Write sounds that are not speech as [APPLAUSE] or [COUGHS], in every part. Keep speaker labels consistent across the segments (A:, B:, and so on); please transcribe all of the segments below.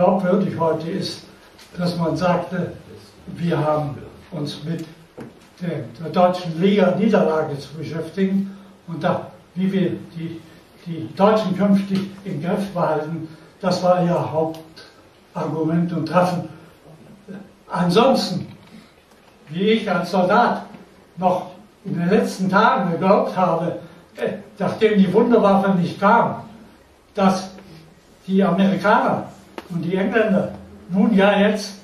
A: glaubwürdig heute ist, dass man sagte, wir haben uns mit der, der deutschen Liga Niederlage zu beschäftigen und da, wie wir die, die Deutschen künftig im Griff behalten, das war ihr Hauptargument und Treffen. Ansonsten, wie ich als Soldat noch in den letzten Tagen geglaubt habe, äh, nachdem die Wunderwaffe nicht kam, dass die Amerikaner und die Engländer nun ja jetzt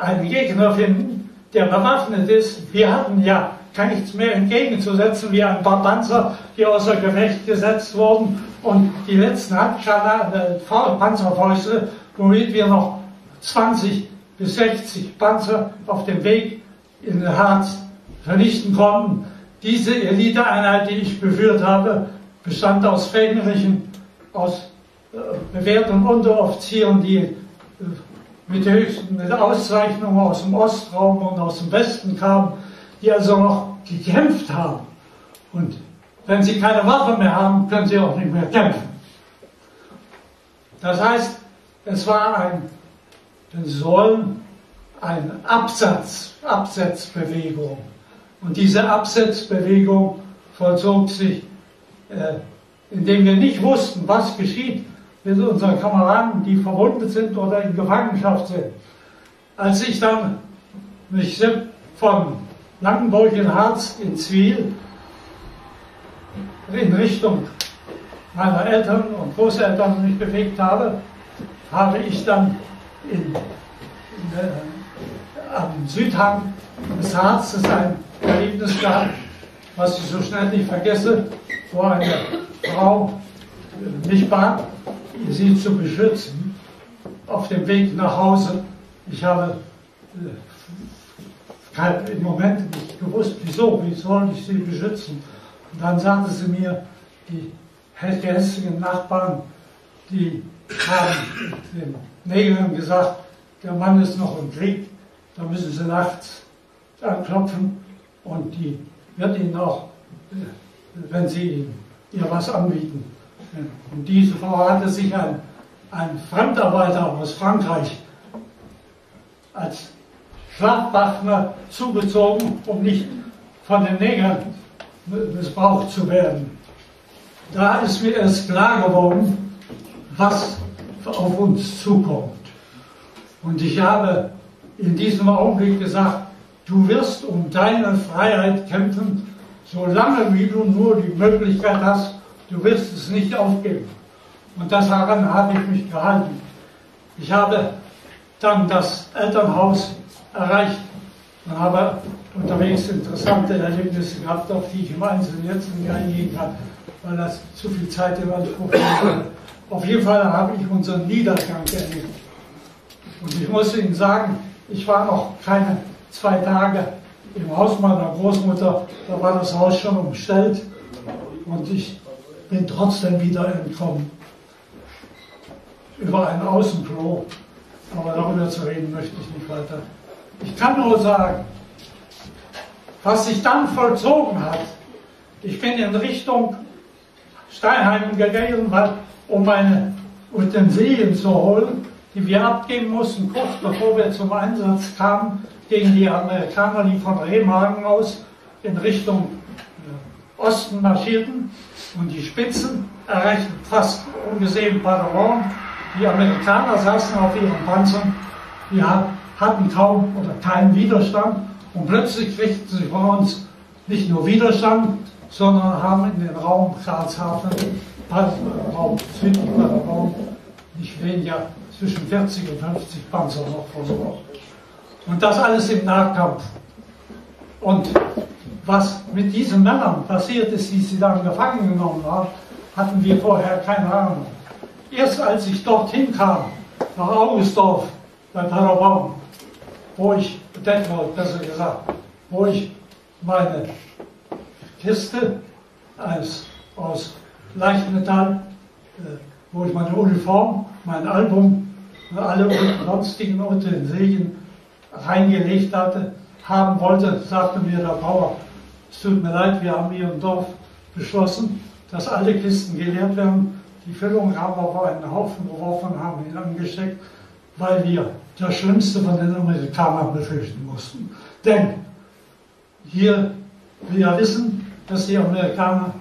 A: einen Gegner finden, der bewaffnet ist. Wir hatten ja nichts mehr entgegenzusetzen wie ein paar Panzer, die außer Gefecht gesetzt wurden und die letzten Handschalter, äh, Panzerfäuste, womit wir noch 20 bis 60 Panzer auf dem Weg in den Harz vernichten konnten. Diese Eliteeinheit, die ich geführt habe, bestand aus Fähnrichen, aus bewährten Unteroffizieren, die äh, mit höchsten mit Auszeichnungen aus dem Ostraum und aus dem Westen kamen, die also noch gekämpft haben. Und wenn sie keine Waffe mehr haben, können sie auch nicht mehr kämpfen. Das heißt, es war ein, wenn Sie wollen, eine Absatz, Absetzbewegung. Und diese Absetzbewegung vollzog sich, äh, indem wir nicht wussten, was geschieht mit unseren Kameraden, die verwundet sind oder in Gefangenschaft sind. Als ich dann mich von Langenburg in Harz in Zwiel in Richtung meiner Eltern und Großeltern mich bewegt habe, habe ich dann in, in, äh, am Südhang des Harzes ein Erlebnis gehabt, was ich so schnell nicht vergesse, wo eine Frau mich bat, sie zu beschützen auf dem Weg nach Hause. Ich habe äh, im Moment nicht gewusst, wieso, wie soll ich sie beschützen. Und dann sagte sie mir, die gehässigen Nachbarn, die haben den Nägeln gesagt, der Mann ist noch im Krieg, da müssen sie nachts anklopfen und die wird ihnen auch, äh, wenn sie ihr was anbieten, und diese Frau hatte sich ein, ein Fremdarbeiter aus Frankreich als Schlafpartner zugezogen, um nicht von den Negern missbraucht zu werden. Da ist mir erst klar geworden, was auf uns zukommt. Und ich habe in diesem Augenblick gesagt, du wirst um deine Freiheit kämpfen, solange wie du nur die Möglichkeit hast, Du wirst es nicht aufgeben. Und daran habe ich mich gehalten. Ich habe dann das Elternhaus erreicht und habe unterwegs interessante Erlebnisse gehabt, auf die ich im Einzelnen jetzt nicht eingehen kann, weil das zu viel Zeit in Anspruch nimmt. Auf jeden Fall habe ich unseren Niedergang erlebt. Und ich muss Ihnen sagen, ich war noch keine zwei Tage im Haus meiner Großmutter, da war das Haus schon umstellt und ich bin trotzdem wieder entkommen. Über ein Außenklo. Aber darüber zu reden möchte ich nicht weiter. Ich kann nur sagen, was sich dann vollzogen hat. Ich bin in Richtung Steinheim gegangen, um meine Utensilien zu holen, die wir abgeben mussten, kurz bevor wir zum Einsatz kamen gegen die Amerikaner, die von Remagen aus in Richtung Osten marschierten und die Spitzen erreichten fast ungesehen Paderborn. Die Amerikaner saßen auf ihren Panzern, die hatten kaum oder keinen Widerstand und plötzlich kriegten sie von uns nicht nur Widerstand, sondern haben in den Raum Karlshafen, Raum südlich Paderborn, nicht weniger zwischen 40 und 50 Panzer noch versorgt. Und das alles im Nahkampf. Und was mit diesen Männern passiert ist, die sie dann gefangen genommen haben, hatten wir vorher keine Ahnung. Erst als ich dorthin kam, nach Augustdorf, bei Paderborn, wo ich, Detmold besser gesagt, wo ich meine Kiste als, aus Leichtmetall, äh, wo ich meine Uniform, mein Album und alle sonstigen Utensilien reingelegt hatte, haben wollte, sagte mir der Bauer, es tut mir leid, wir haben hier im Dorf beschlossen, dass alle Kisten geleert werden. Die Füllung haben wir auf einen Haufen geworfen, haben ihn angesteckt. weil wir das Schlimmste von den Amerikanern befürchten mussten. Denn hier, wir wissen, dass die Amerikaner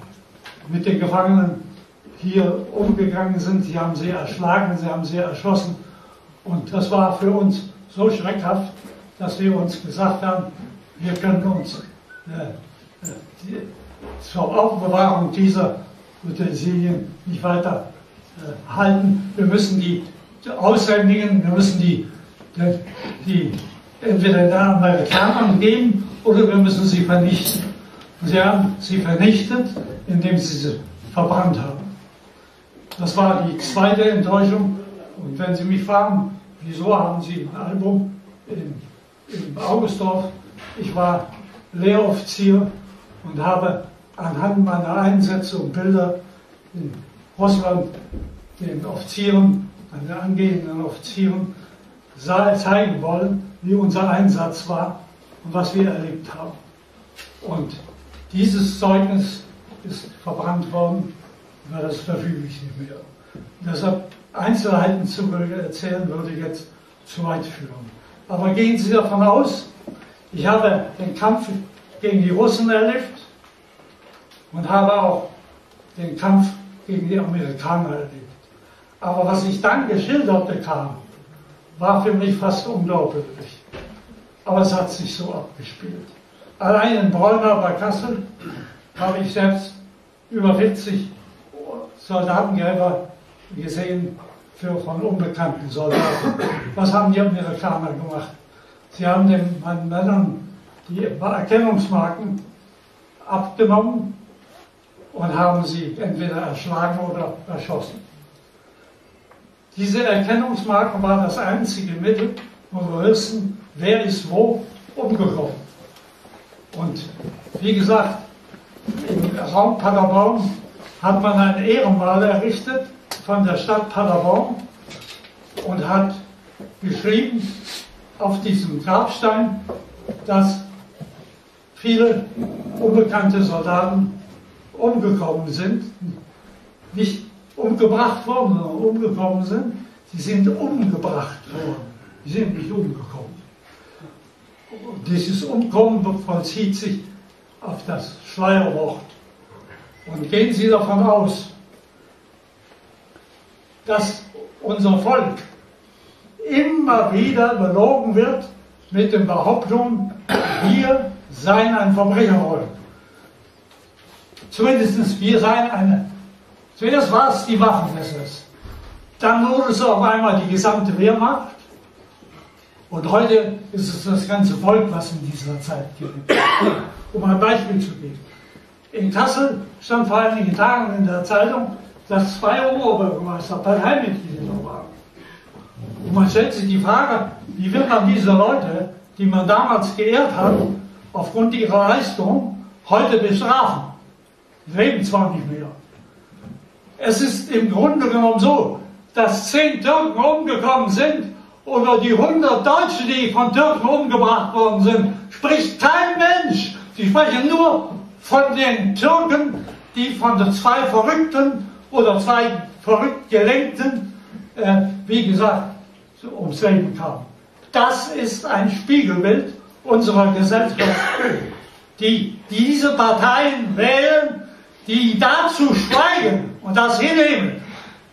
A: mit den Gefangenen hier umgegangen sind. Sie haben sie erschlagen, sie haben sie erschossen. Und das war für uns so schreckhaft, dass wir uns gesagt haben, wir können uns äh die, zur Aufbewahrung dieser Utensilien nicht weiter äh, halten. Wir müssen die aushändigen, wir müssen die, die, die entweder den Amerikanern geben oder wir müssen sie vernichten. Und sie haben sie vernichtet, indem sie sie verbrannt haben. Das war die zweite Enttäuschung. Und wenn Sie mich fragen, wieso haben Sie ein Album in, in Augustdorf? Ich war Lehroffizier und habe anhand meiner Einsätze und Bilder in Russland den Offizieren, den angehenden Offizieren zeigen wollen, wie unser Einsatz war und was wir erlebt haben. Und dieses Zeugnis ist verbrannt worden, weil das verfüge ich nicht mehr. Deshalb Einzelheiten zu erzählen würde jetzt zu weit führen. Aber gehen Sie davon aus, ich habe den Kampf gegen die Russen erlebt und habe auch den Kampf gegen die Amerikaner erlebt. Aber was ich dann geschildert bekam, war für mich fast unglaublich. Aber es hat sich so abgespielt. Allein in Bräumer bei Kassel habe ich selbst über 40 Soldatengräber gesehen für, von unbekannten Soldaten. Was haben die Amerikaner gemacht? Sie haben den Männern die Erkennungsmarken abgenommen und haben sie entweder erschlagen oder erschossen. Diese Erkennungsmarken war das einzige Mittel, wo wir wissen, wer ist wo umgekommen. Und wie gesagt, im Raum Paderborn hat man ein Ehrenmal errichtet von der Stadt Paderborn und hat geschrieben auf diesem Grabstein, dass viele unbekannte Soldaten umgekommen sind, nicht umgebracht worden, sondern umgekommen sind. Sie sind umgebracht worden. Sie sind nicht umgekommen. Dieses Umkommen vollzieht sich auf das Schleierwort. Und gehen Sie davon aus, dass unser Volk immer wieder belogen wird mit den Behauptungen, wir seien ein Verbrechervolk. Zumindest wir seien eine. Zuerst war es die Waffen-SS. Dann wurde es auf einmal die gesamte Wehrmacht. Und heute ist es das ganze Volk, was in dieser Zeit gibt. Um ein Beispiel zu geben. In Kassel stand vor einigen Tagen in der Zeitung, dass zwei Oberbürgermeister Parteimitglieder waren. Und man stellt sich die Frage, wie wird man diese Leute, die man damals geehrt hat, aufgrund ihrer Leistung heute bestrafen? Leben zwar nicht mehr. Es ist im Grunde genommen so, dass zehn Türken umgekommen sind oder die 100 Deutschen, die von Türken umgebracht worden sind, spricht kein Mensch. Sie sprechen nur von den Türken, die von den zwei Verrückten oder zwei verrückt Gelenkten, äh, wie gesagt, ums Leben kamen. Das ist ein Spiegelbild unserer Gesellschaft, die diese Parteien wählen, die dazu schweigen und das hinnehmen.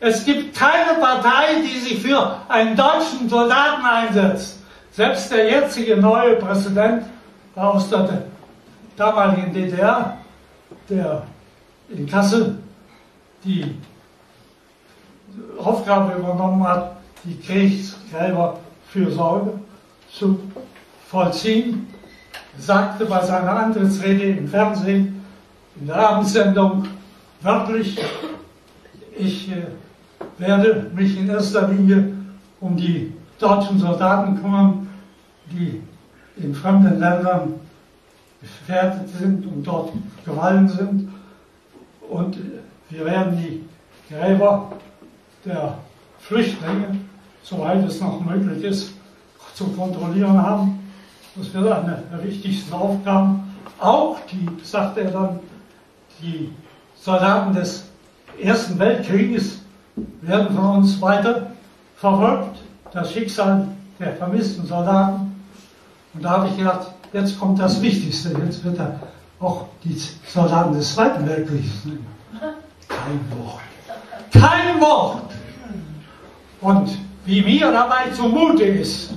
A: Es gibt keine Partei, die sich für einen deutschen Soldaten einsetzt. Selbst der jetzige neue Präsident aus der damaligen DDR, der in Kassel die Aufgabe übernommen hat, die Kriegsgräberfürsorge zu vollziehen, sagte bei seiner Antrittsrede im Fernsehen, in der Abendsendung wörtlich, ich äh, werde mich in erster Linie um die deutschen Soldaten kümmern, die in fremden Ländern gefährdet sind und dort gefallen sind. Und wir werden die Gräber der Flüchtlinge, soweit es noch möglich ist, zu kontrollieren haben. Das wird eine der wichtigsten Aufgaben. Auch die, sagt er dann, die Soldaten des Ersten Weltkrieges werden von uns weiter verfolgt das Schicksal der vermissten Soldaten. Und da habe ich gedacht, jetzt kommt das Wichtigste, jetzt wird er auch die Soldaten des Zweiten Weltkriegs nehmen. Kein Wort. Kein Wort. Und wie mir dabei zumute ist,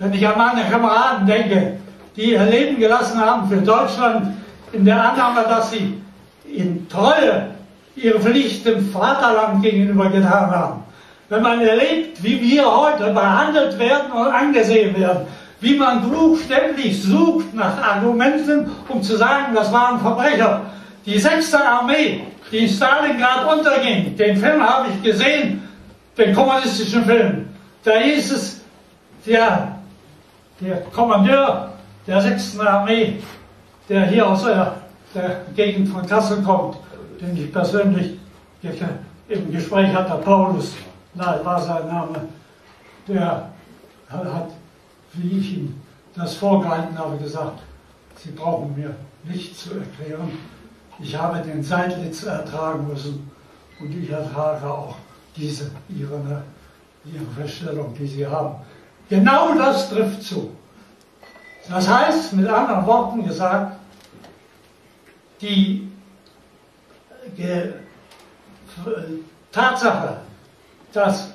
A: wenn ich an meine Kameraden denke, die ihr Leben gelassen haben für Deutschland, in der Annahme, dass sie in Treue ihre Pflicht dem Vaterland gegenüber getan haben. Wenn man erlebt, wie wir heute behandelt werden und angesehen werden, wie man buchstäblich sucht nach Argumenten, um zu sagen, das waren Verbrecher. Die 6. Armee, die in Stalingrad unterging, den Film habe ich gesehen, den kommunistischen Film. Da hieß es, der, der Kommandeur der 6. Armee, der hier aus der, der Gegend von Kassel kommt, den ich persönlich im Gespräch hatte, Paulus, war sein Name, der hat, wie ich ihm das vorgehalten habe, gesagt, Sie brauchen mir nicht zu erklären, ich habe den Seidlitz ertragen müssen. Und ich ertrage auch diese, ihre, ihre Feststellung, die Sie haben. Genau das trifft zu. Das heißt, mit anderen Worten gesagt, die Tatsache, dass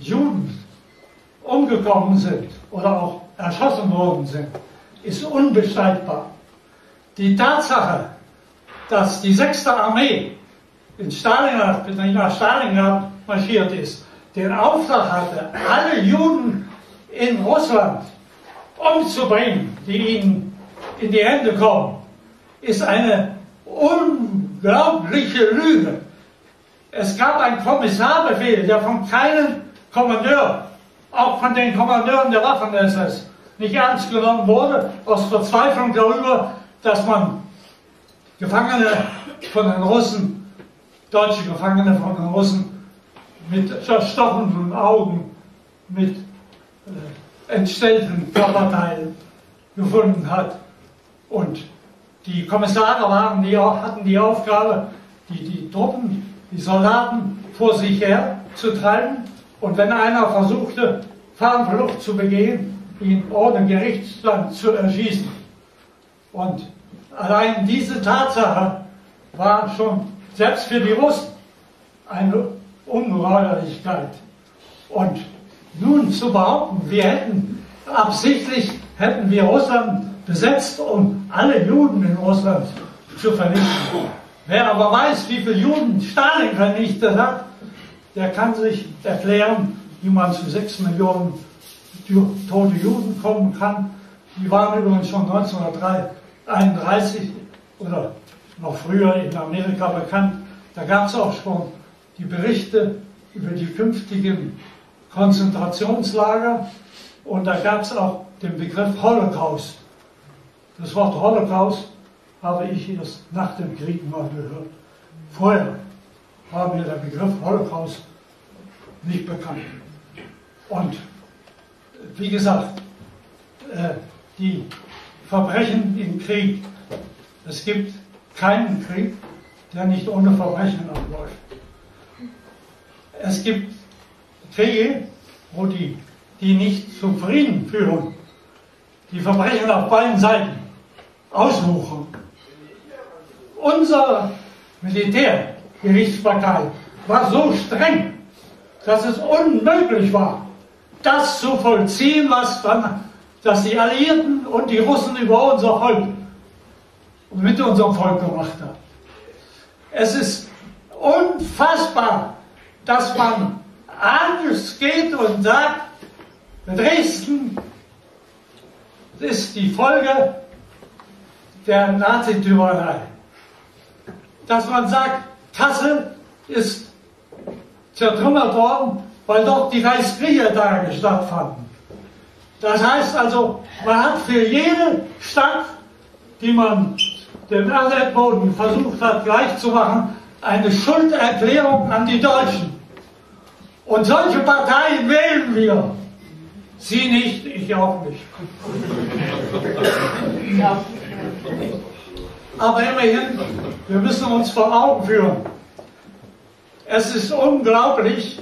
A: Juden umgekommen sind oder auch erschossen worden sind, ist unbestreitbar. Die Tatsache, dass die 6. Armee in Stalingrad, nach Stalingrad marschiert ist, den Auftrag hatte, alle Juden in Russland umzubringen, die ihnen in die Hände kommen, ist eine unglaubliche Lüge. Es gab einen Kommissarbefehl, der von keinem Kommandeur, auch von den Kommandeuren der Waffen-SS, nicht ernst genommen wurde, aus Verzweiflung darüber, dass man Gefangene von den Russen, deutsche Gefangene von den Russen, mit zerstochenen Augen, mit entstellten Körperteilen gefunden hat. Und die Kommissare waren die, hatten die Aufgabe, die, die Truppen die Soldaten vor sich her zu treiben und wenn einer versuchte, Fahnenflucht zu begehen, ihn ohne Gerichtsstand zu erschießen. Und allein diese Tatsache war schon selbst für die Russen eine Ungeheuerlichkeit. Und nun zu behaupten, wir hätten absichtlich, hätten wir Russland besetzt, um alle Juden in Russland zu vernichten. Wer aber weiß, wie viele Juden Stalin vernichtet hat, der kann sich erklären, wie man zu sechs Millionen tote Juden kommen kann. Die waren übrigens schon 1931 oder noch früher in Amerika bekannt. Da gab es auch schon die Berichte über die künftigen Konzentrationslager und da gab es auch den Begriff Holocaust. Das Wort Holocaust habe ich erst nach dem Krieg mal gehört. Vorher war mir der Begriff Holocaust nicht bekannt. Und wie gesagt, äh, die Verbrechen im Krieg, es gibt keinen Krieg, der nicht ohne Verbrechen abläuft. Es gibt Kriege, wo die, die nicht zum Frieden führen, die Verbrechen auf beiden Seiten auswuchern unser Militärgerichtsbarkeit war so streng, dass es unmöglich war, das zu vollziehen, was dann, dass die Alliierten und die Russen über unser Volk und mit unserem Volk gemacht haben. Es ist unfassbar, dass man anders geht und sagt, Dresden ist die Folge der Nazi-Tyrannei dass man sagt, Kassel ist zertrümmert worden, weil dort die Reichskriegertage stattfanden. Das heißt also, man hat für jede Stadt, die man dem Erdboden versucht hat gleichzumachen, eine Schulderklärung an die Deutschen. Und solche Parteien wählen wir. Sie nicht, ich auch nicht. Ja. Aber immerhin, wir müssen uns vor Augen führen. Es ist unglaublich,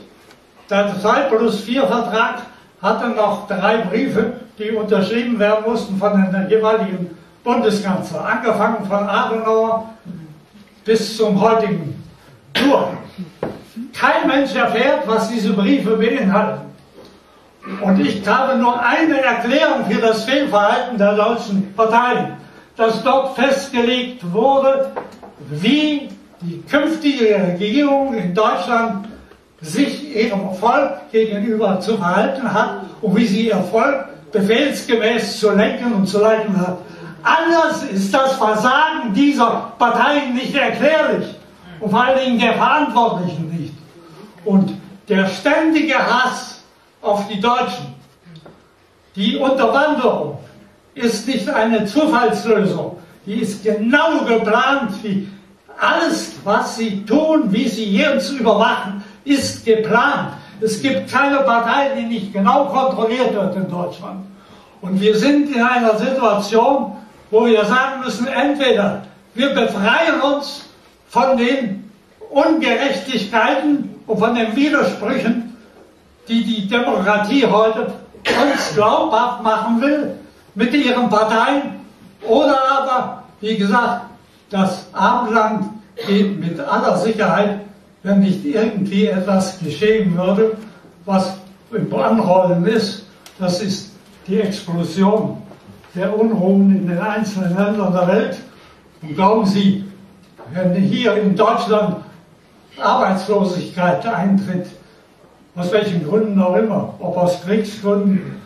A: der 2 plus 4 Vertrag hatte noch drei Briefe, die unterschrieben werden mussten von den jeweiligen Bundeskanzler, angefangen von Adenauer bis zum heutigen. Nur, kein Mensch erfährt, was diese Briefe beinhalten. Und ich habe nur eine Erklärung für das Fehlverhalten der deutschen Parteien, dass dort festgelegt wurde, wie die künftige Regierung in Deutschland sich ihrem Volk gegenüber zu verhalten hat und wie sie ihr Volk befehlsgemäß zu lenken und zu leiten hat. Anders ist das Versagen dieser Parteien nicht erklärlich und vor allen Dingen der Verantwortlichen nicht. Und der ständige Hass auf die Deutschen, die Unterwanderung, ist nicht eine Zufallslösung. Die ist genau geplant, wie alles, was sie tun, wie sie uns überwachen, ist geplant. Es gibt keine Partei, die nicht genau kontrolliert wird in Deutschland. Und wir sind in einer Situation, wo wir sagen müssen, entweder wir befreien uns von den Ungerechtigkeiten und von den Widersprüchen, die die Demokratie heute uns glaubhaft machen will mit ihren Parteien, oder aber, wie gesagt, das Abendland geht mit aller Sicherheit wenn nicht irgendwie etwas geschehen würde, was im Anrollen ist. Das ist die Explosion der Unruhen in den einzelnen Ländern der Welt. Und glauben Sie, wenn hier in Deutschland Arbeitslosigkeit eintritt, aus welchen Gründen auch immer, ob aus Kriegsgründen,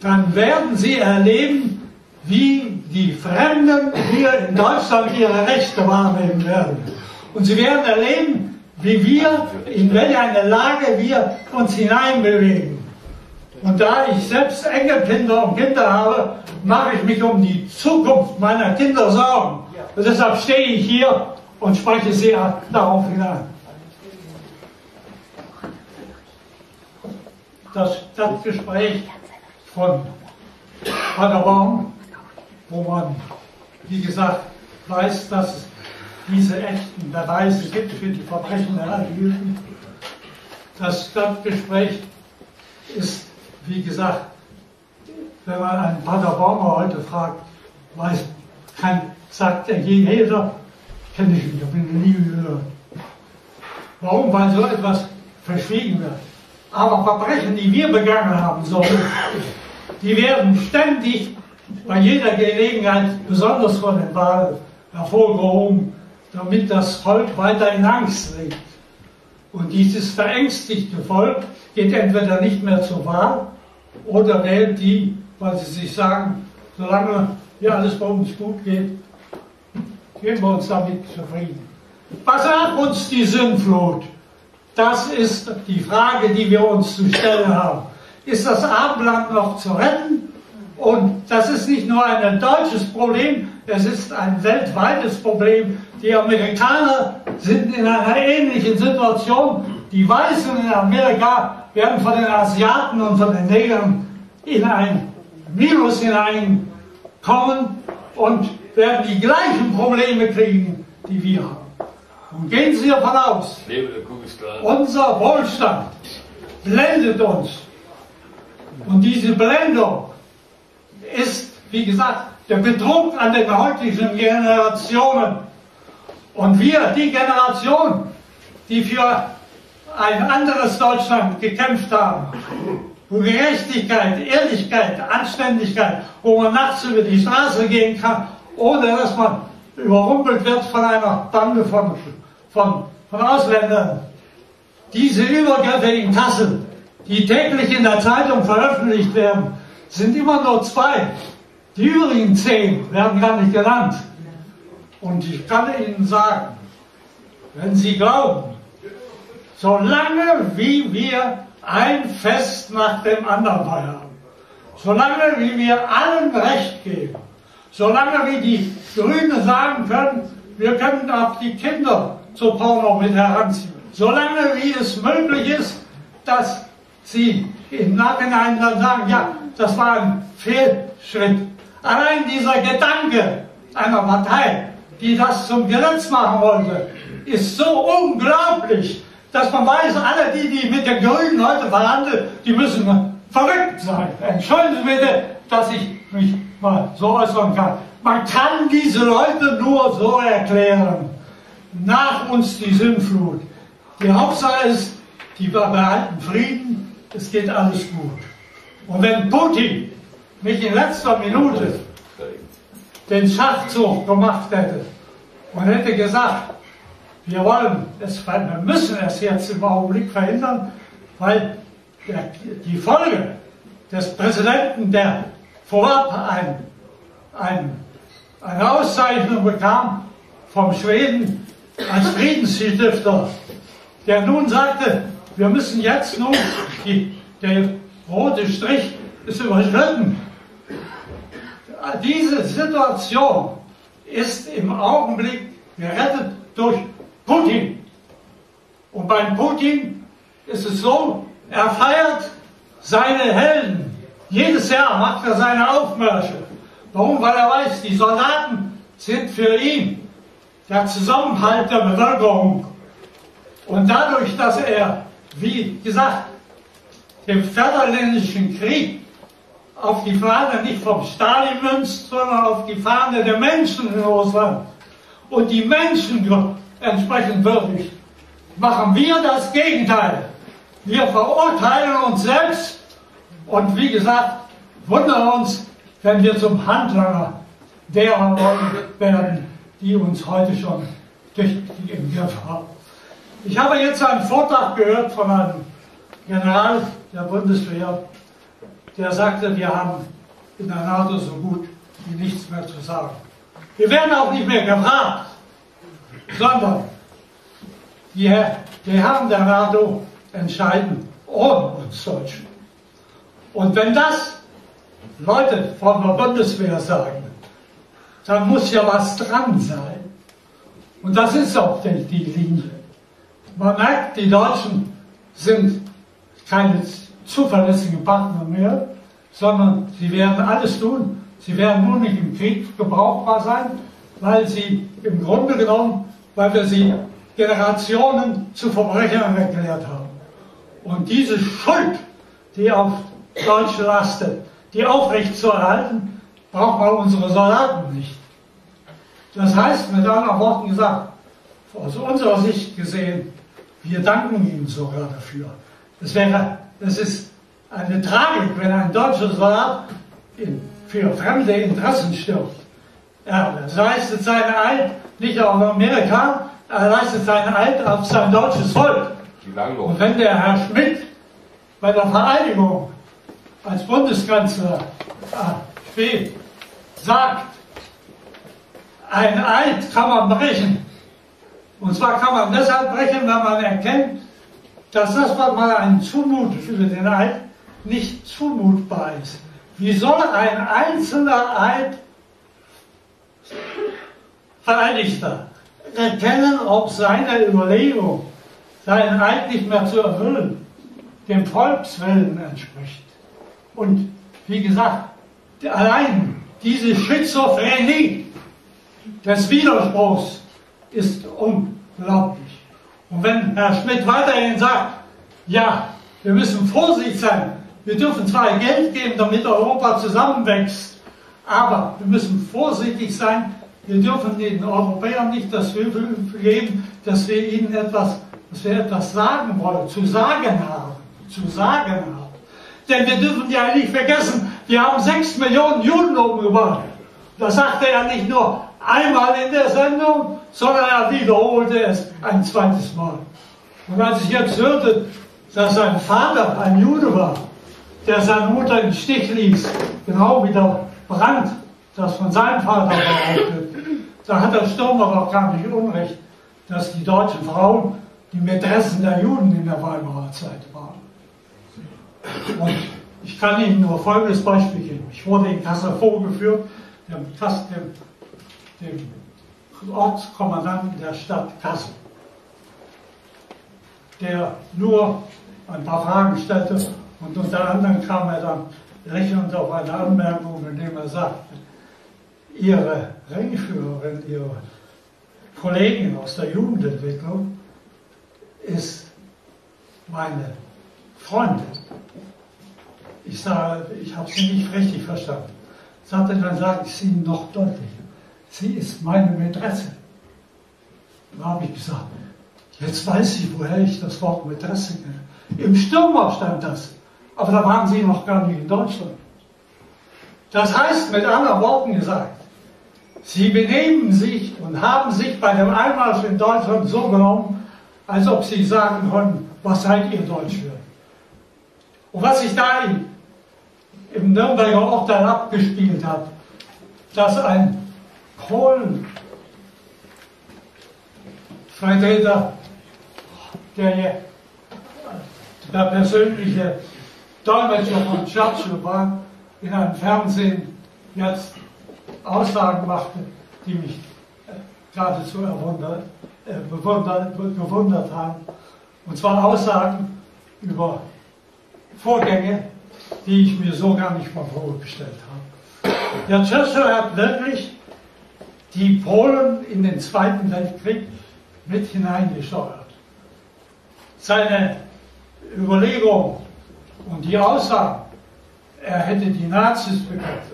A: dann werden Sie erleben, wie die Fremden hier in Deutschland ihre Rechte wahrnehmen werden. Und Sie werden erleben, wie wir, in welche eine Lage wir uns hineinbewegen. Und da ich selbst Enkelkinder und Kinder habe, mache ich mich um die Zukunft meiner Kinder Sorgen. Und deshalb stehe ich hier und spreche sie darauf hinein. Das Stadtgespräch von Paderborn, wo man, wie gesagt, weiß, dass es diese echten Beweise gibt für die Verbrechen der Alliierten. Das Stadtgespräch ist, wie gesagt, wenn man einen Paderborner heute fragt, weiß, kann, sagt er jeder, kenne ich nicht, habe ich nie gehört. Warum? Weil so etwas verschwiegen wird. Aber Verbrechen, die wir begangen haben sollen, die werden ständig bei jeder Gelegenheit, besonders von den Wahlen, hervorgehoben damit das Volk weiter in Angst lebt. Und dieses verängstigte Volk geht entweder nicht mehr zur Wahl oder wählt die, weil sie sich sagen, solange hier alles bei uns gut geht, geben wir uns damit zufrieden. Was sagt uns die Sinnflut? Das ist die Frage, die wir uns zu stellen haben. Ist das Abendland noch zu retten? Und das ist nicht nur ein deutsches Problem, es ist ein weltweites Problem. Die Amerikaner sind in einer ähnlichen Situation. Die Weißen in Amerika werden von den Asiaten und von den Negern in ein Virus hineinkommen und werden die gleichen Probleme kriegen, die wir haben. Und gehen Sie davon aus, unser Wohlstand blendet uns. Und diese Blendung ist, wie gesagt, der Betrug an den heutigen Generationen. Und wir, die Generation, die für ein anderes Deutschland gekämpft haben, wo Gerechtigkeit, Ehrlichkeit, Anständigkeit, wo man nachts über die Straße gehen kann, ohne dass man überrumpelt wird von einer Bande von, von, von Ausländern. Diese Übergriffe in Kassel, die täglich in der Zeitung veröffentlicht werden, sind immer nur zwei. Die übrigen zehn werden gar nicht genannt. Und ich kann Ihnen sagen, wenn Sie glauben, solange wie wir ein Fest nach dem anderen feiern, solange wie wir allen Recht geben, solange wie die Grünen sagen können, wir können auch die Kinder zu Porno mit heranziehen, solange wie es möglich ist, dass sie im Nachhinein dann sagen, ja, das war ein Fehlschritt, Allein dieser Gedanke einer Partei, die das zum Gesetz machen wollte, ist so unglaublich, dass man weiß, alle die, die mit den Grünen heute verhandeln, die müssen verrückt sein. Entschuldigen Sie bitte, dass ich mich mal so äußern kann. Man kann diese Leute nur so erklären. Nach uns die Sinnflut. Die Hauptsache ist, die behalten Frieden, es geht alles gut. Und wenn Putin nicht in letzter Minute den Schachzug gemacht hätte und hätte gesagt, wir wollen es, wir müssen es jetzt im Augenblick verhindern, weil die Folge des Präsidenten, der vorab ein, ein, eine Auszeichnung bekam vom Schweden als Friedensstifter, der nun sagte, wir müssen jetzt nun, die, der rote Strich ist überschritten. Diese Situation ist im Augenblick gerettet durch Putin. Und beim Putin ist es so, er feiert seine Helden. Jedes Jahr macht er seine Aufmärsche. Warum? Weil er weiß, die Soldaten sind für ihn der Zusammenhalt der Bevölkerung. Und dadurch, dass er, wie gesagt, den Vaterländischen Krieg auf die Fahne nicht vom Stalin münzt, sondern auf die Fahne der Menschen in Russland und die Menschen entsprechend würdigt, machen wir das Gegenteil. Wir verurteilen uns selbst und wie gesagt, wundern uns, wenn wir zum Handlanger derer werden, die uns heute schon tüchtig im Griff haben. Ich habe jetzt einen Vortrag gehört von einem General der Bundeswehr, der sagte, wir haben in der NATO so gut wie nichts mehr zu sagen. Wir werden auch nicht mehr gefragt, sondern die, die Herren der NATO entscheiden ohne uns Deutschen. Und wenn das Leute von der Bundeswehr sagen, dann muss ja was dran sein. Und das ist auch die, die Linie. Man merkt, die Deutschen sind keine zuverlässigen Partner mehr, sondern sie werden alles tun. Sie werden nur nicht im Krieg gebrauchbar sein, weil sie im Grunde genommen, weil wir sie Generationen zu Verbrechern erklärt haben. Und diese Schuld, die auf Deutsche lastet, die aufrechtzuerhalten, braucht man unsere Soldaten nicht. Das heißt, mit anderen Worten gesagt, aus unserer Sicht gesehen, wir danken ihnen sogar dafür. Es wäre, es ist eine Tragik, wenn ein deutscher Soldat in, für fremde Interessen stirbt. Er leistet seine Eid nicht auf Amerika, er leistet seine Eid auf sein deutsches Volk. Und wenn der Herr Schmidt bei der Vereidigung als Bundeskanzler äh, steht, sagt, ein Eid kann man brechen. Und zwar kann man deshalb brechen, wenn man erkennt, dass das, was man einen zumutet über den Eid, nicht zumutbar ist. Wie soll ein einzelner Eid Vereidigter erkennen, ob seine Überlegung, seinen Eid nicht mehr zu erfüllen, dem Volkswillen entspricht? Und wie gesagt, allein diese Schizophrenie des Widerspruchs ist unglaublich. Und wenn Herr Schmidt weiterhin sagt, ja, wir müssen vorsichtig sein, wir dürfen zwar Geld geben, damit Europa zusammenwächst, aber wir müssen vorsichtig sein, wir dürfen den Europäern nicht das Gefühl geben, dass wir ihnen etwas, dass wir etwas sagen wollen, zu sagen haben, zu sagen haben. Denn wir dürfen ja nicht vergessen, wir haben sechs Millionen Juden umgebracht. Das sagte er nicht nur einmal in der Sendung, sondern er wiederholte es ein zweites Mal. Und als ich jetzt hörte, dass sein Vater ein Jude war, der seine Mutter im Stich ließ, genau wie der Brand, das von seinem Vater behauptet, da hat der Stürmer doch gar nicht Unrecht, dass die deutschen Frauen die Mätressen der Juden in der Weimarer Zeit waren. Und ich kann Ihnen nur folgendes Beispiel geben. Ich wurde in Kassel vorgeführt, dem, dem dem Ortskommandanten der Stadt Kassel, der nur ein paar Fragen stellte und unter anderem kam er dann lächelnd auf eine Anmerkung, indem er sagte, Ihre Ringführerin, Ihre Kollegin aus der Jugendentwicklung ist meine Freundin. Ich sage, ich habe Sie nicht richtig verstanden. Sagte, dann sage ich Ihnen noch deutlicher. Sie ist meine Mätresse. Da habe ich gesagt, jetzt weiß ich, woher ich das Wort Mätresse kenne. Im Stürmer stand das. Aber da waren Sie noch gar nicht in Deutschland. Das heißt, mit anderen Worten gesagt, Sie benehmen sich und haben sich bei dem Einmarsch in Deutschland so genommen, als ob Sie sagen können, was seid ihr Deutsche? Und was sich da im, im Nürnberger Urteil abgespielt hat, dass ein Polen Vertreter, der, der persönliche Dolmetscher von Churchill war, in einem Fernsehen jetzt Aussagen machte, die mich äh, geradezu erwundert, äh, bewundert, bewundert haben. Und zwar Aussagen über Vorgänge, die ich mir so gar nicht mal vorgestellt habe. Der Churchill hat wirklich die Polen in den Zweiten Weltkrieg mit hineingesteuert. Seine Überlegung und die Aussage, er hätte die Nazis bekämpft.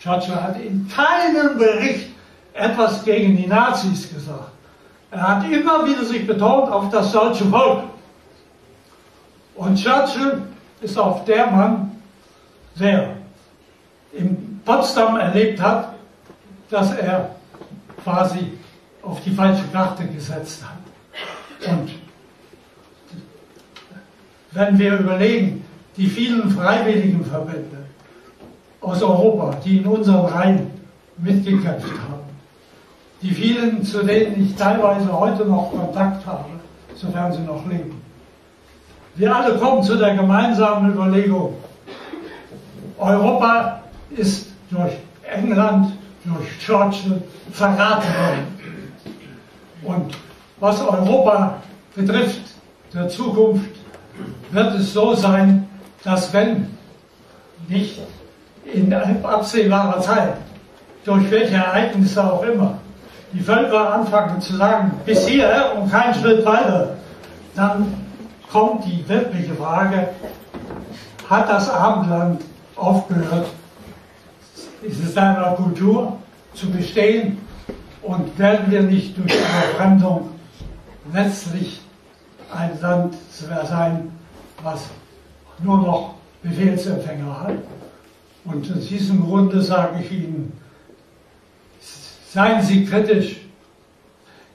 A: Churchill hat in keinem Bericht etwas gegen die Nazis gesagt. Er hat immer wieder sich betont auf das deutsche Volk. Und Churchill ist auch der Mann, der in Potsdam erlebt hat, dass er quasi auf die falsche Karte gesetzt hat. Und wenn wir überlegen, die vielen freiwilligen Verbände aus Europa, die in unseren Reihen mitgekämpft haben, die vielen, zu denen ich teilweise heute noch Kontakt habe, sofern sie noch leben. Wir alle kommen zu der gemeinsamen Überlegung, Europa ist durch England, durch Churchill verraten worden. Und was Europa betrifft, der Zukunft, wird es so sein, dass wenn nicht in absehbarer Zeit, durch welche Ereignisse auch immer, die Völker anfangen zu sagen, bis hier und keinen Schritt weiter, dann kommt die wirkliche Frage, hat das Abendland aufgehört, ist seiner Kultur zu bestehen? Und werden wir nicht durch Überfremdung letztlich ein Land sein, was nur noch Befehlsempfänger hat. Und aus diesem Grunde sage ich Ihnen, seien Sie kritisch,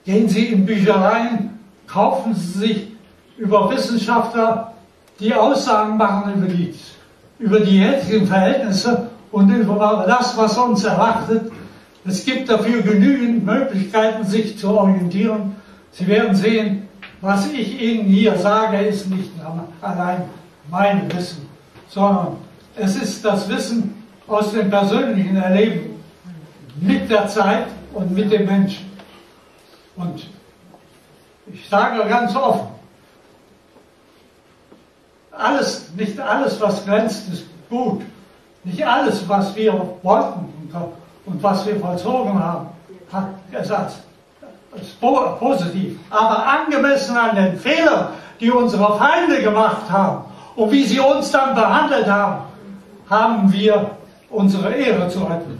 A: gehen Sie in Büchereien, kaufen Sie sich über Wissenschaftler, die Aussagen machen über die, über die jetzigen Verhältnisse und über das, was uns erwartet. Es gibt dafür genügend Möglichkeiten, sich zu orientieren. Sie werden sehen, was ich Ihnen hier sage, ist nicht allein mein Wissen, sondern es ist das Wissen aus dem persönlichen Erleben mit der Zeit und mit dem Menschen. Und ich sage ganz offen, alles, nicht alles, was glänzt, ist gut. Nicht alles, was wir wollten und was wir vollzogen haben, hat Ersatz. Ist positiv. Aber angemessen an den Fehlern, die unsere Feinde gemacht haben und wie sie uns dann behandelt haben, haben wir unsere Ehre zu retten.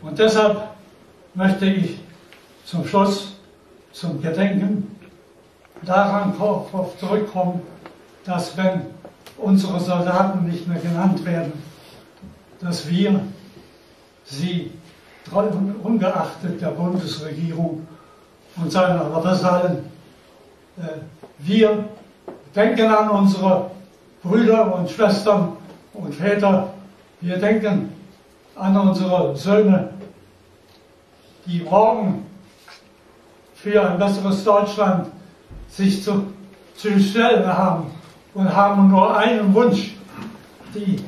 A: Und deshalb möchte ich zum Schluss, zum Gedenken daran zurückkommen, dass wenn unsere Soldaten nicht mehr genannt werden, dass wir sie ungeachtet der Bundesregierung und seiner Vasallen, äh, wir denken an unsere Brüder und Schwestern und Väter, wir denken an unsere Söhne, die morgen für ein besseres Deutschland sich zu, zu stellen haben und haben nur einen Wunsch, die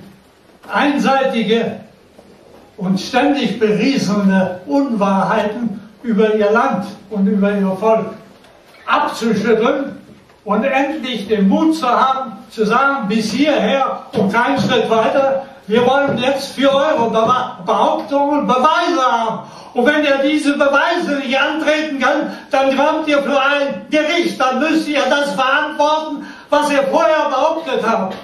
A: einseitige und ständig berieselnde Unwahrheiten über ihr Land und über ihr Volk abzuschütteln und endlich den Mut zu haben, zu sagen, bis hierher und keinen Schritt weiter. Wir wollen jetzt für eure Behauptungen Beweise haben. Und wenn ihr diese Beweise nicht antreten kann, dann kommt ihr für ein Gericht. Dann müsst ihr das verantworten, was ihr vorher behauptet habt.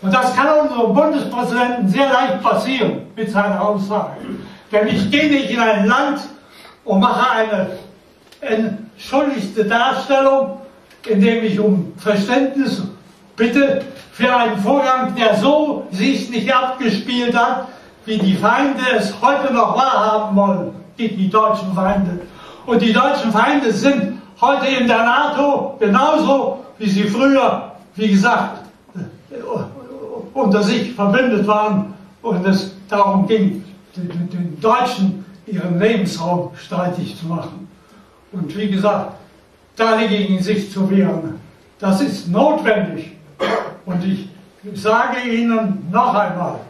A: Und das kann unserem Bundespräsidenten sehr leicht passieren mit seiner Aussage. Denn ich gehe nicht in ein Land und mache eine entschuldigte Darstellung, indem ich um Verständnis bitte für einen Vorgang, der so sich nicht abgespielt hat, wie die Feinde es heute noch wahrhaben wollen, die, die deutschen Feinde. Und die deutschen Feinde sind heute in der NATO genauso, wie sie früher, wie gesagt, unter sich verbündet waren und es darum ging, den, Deutschen ihren Lebensraum streitig zu machen. Und wie gesagt, dagegen sich zu wehren, das ist notwendig. Und ich sage Ihnen noch einmal,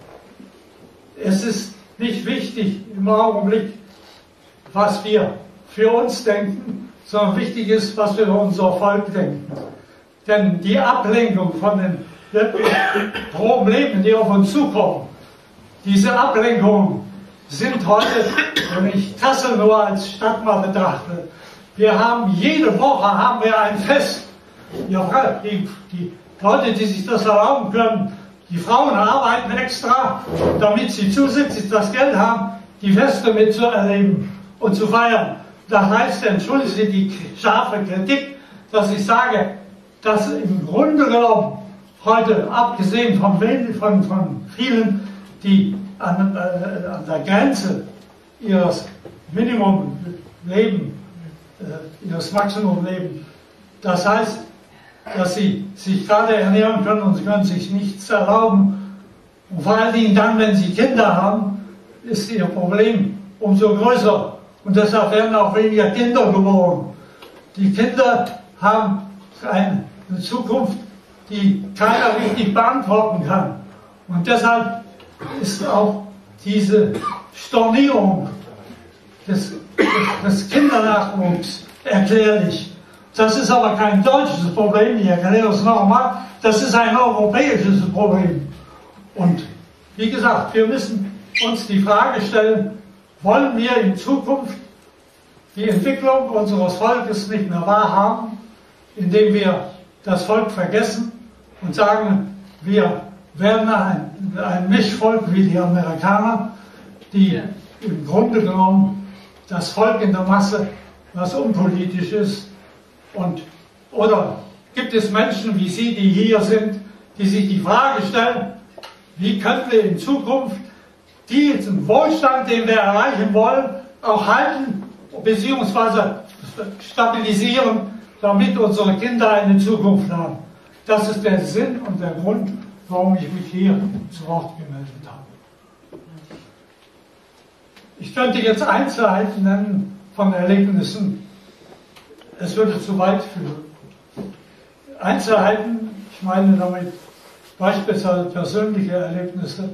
A: es ist nicht wichtig im Augenblick, was wir für uns denken, sondern wichtig ist, was wir für unser Volk denken. Denn die Ablenkung von den Problemen, die auf uns zukommen, diese Ablenkungen sind heute, wenn ich Kassel nur als Stadt mal betrachte, wir haben jede Woche haben wir ein Fest. Die, die Leute, die sich das erlauben können, die Frauen arbeiten extra, damit sie zusätzlich das Geld haben, die Feste mitzuerleben und zu feiern. Das heißt, entschuldigen Sie die scharfe Kritik, dass ich sage, dass im Grunde genommen heute, abgesehen von, von, von vielen, die an, äh, an der Grenze ihres Minimum leben, äh, ihres Maximum leben, das heißt, dass sie sich gerade ernähren können und sie können sich nichts erlauben. Und vor allen Dingen dann, wenn sie Kinder haben, ist ihr Problem umso größer. Und deshalb werden auch weniger Kinder geboren. Die Kinder haben eine Zukunft, die keiner richtig beantworten kann. Und deshalb ist auch diese Stornierung des, des Kindernachwuchs erklärlich. Das ist aber kein deutsches Problem, ich erkläre es nochmal, das ist ein europäisches Problem. Und wie gesagt, wir müssen uns die Frage stellen, wollen wir in Zukunft die Entwicklung unseres Volkes nicht mehr wahrhaben, indem wir das Volk vergessen und sagen, wir werden ein, ein Mischvolk wie die Amerikaner, die im Grunde genommen das Volk in der Masse, was unpolitisch ist, und, oder gibt es Menschen wie Sie, die hier sind, die sich die Frage stellen, wie können wir in Zukunft diesen Wohlstand, den wir erreichen wollen, auch halten bzw. stabilisieren, damit unsere Kinder eine Zukunft haben. Das ist der Sinn und der Grund, warum ich mich hier zu Wort gemeldet habe. Ich könnte jetzt Einzelheiten nennen von Erlebnissen, es würde zu weit führen. Einzelheiten, ich meine damit beispielsweise persönliche Erlebnisse